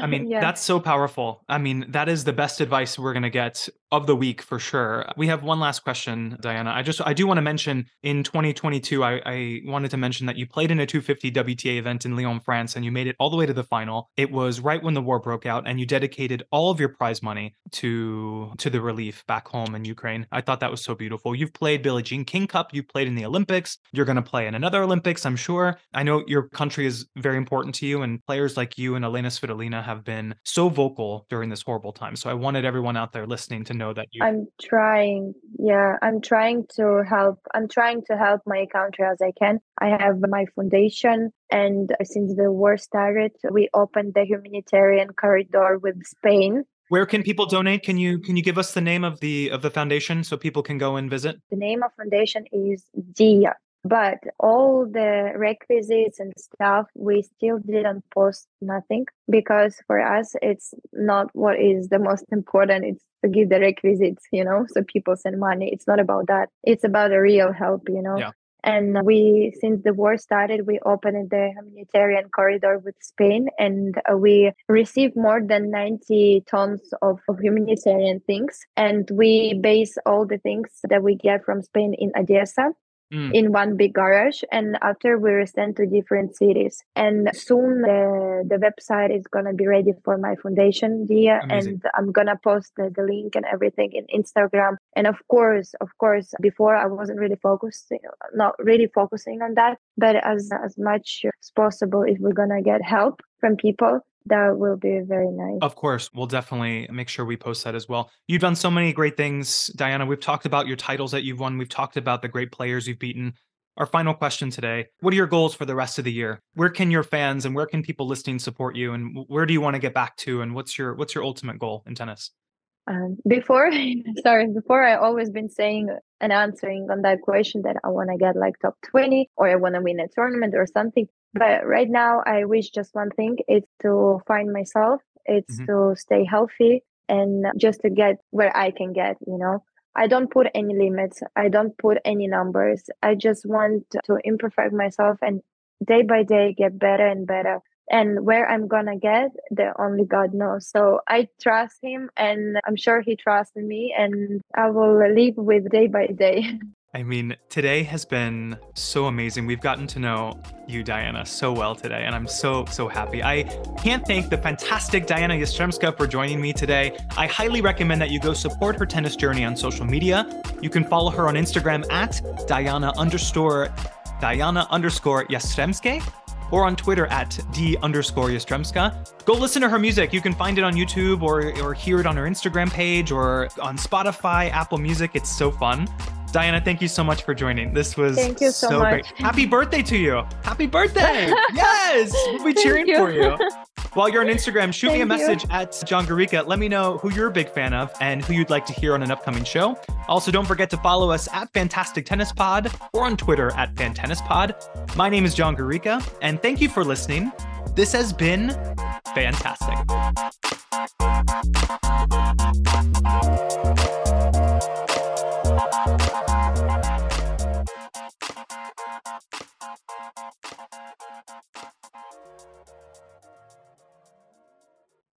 i mean yeah. that's so powerful i mean that is the best advice we're gonna get of the week for sure. We have one last question, Dayana. I just I do want to mention in 2022, I, I wanted to mention that you played in a 250 WTA event in Lyon, France, and you made it all the way to the final. It was right when the war broke out, and you dedicated all of your prize money to to the relief back home in Ukraine. I thought that was so beautiful. You've played Billie Jean King Cup, you played in the Olympics. You're going to play in another Olympics, I'm sure. I know your country is very important to you, and players like you and Elina Svitolina have been so vocal during this horrible time. So I wanted everyone out there listening to know that you i'm trying yeah i'm trying to help i'm trying to help my country as i can i have my foundation and since the war started we opened the humanitarian corridor with spain where can people donate? Can you can you give us the name of the of the foundation so people can go and visit? The name of foundation is dia but all the requisites and stuff we still didn't post nothing because for us it's not what is the most important. It's to give the requisites you know so people send money. It's not about that. It's about a real help you know? Yeah. And we since the war started we opened the humanitarian corridor with spain and uh, we received more than 90 tons of, of humanitarian things. And we base all the things that we get from spain in odessa Mm. in one big garage and after we were sent to different cities. And soon the, the website is going to be ready for my foundation dia and i'm going to post the, the link and everything in instagram. And of course of course before i wasn't really focusing not really focusing on that but as as much as possible if we're going to get help from people that will be very nice. Of course, we'll definitely make sure we post that as well. You've done so many great things, Dayana. We've talked about your titles that you've won. We've talked about the great players you've beaten. Our final question today What are your goals for the rest of the year? Where can your fans and where can people listening support you? And where do you want to get back to? And what's your what's your ultimate goal in tennis? Um, before, sorry, before I always been saying and answering on that question that I want to get like top 20 or I want to win a tournament or something. But right now, I wish just one thing it's to find myself, it's Mhm. to stay healthy and just to get where I can get, you know. I don't put any limits, I don't put any numbers. I just want to imperfect myself and day by day get better and better and where I'm gonna get, the only God knows. So I trust Him, and I'm sure He trusts me, and I will live with day by day. I mean, today has been so amazing. We've gotten to know you, Dayana, so well today, and I'm so, so happy. I can't thank the fantastic Dayana Yastremska for joining me today. I highly recommend that you go support her tennis journey on social media. You can follow her on Instagram at Diana underscore Diana underscore Yastremska or on Twitter at D underscore Yastremska. Go listen to her music. You can find it on YouTube or, or hear it on her Instagram page or on Spotify, Apple Music. It's so fun. Dayana, thank you so much for joining. This was Thank you so great. much. Happy birthday to you. Happy birthday. yes. We'll be cheering you. for you. While you're on Instagram, shoot me a Thank you. message at Jon Guerrica. Let me know who you're a big fan of and who you'd like to hear on an upcoming show. Also, don't forget to follow us at Fantastic Tennis Pod or on Twitter at Fantennis Pod. My name is Jon Guerrica, and thank you for listening. This has been fantastic.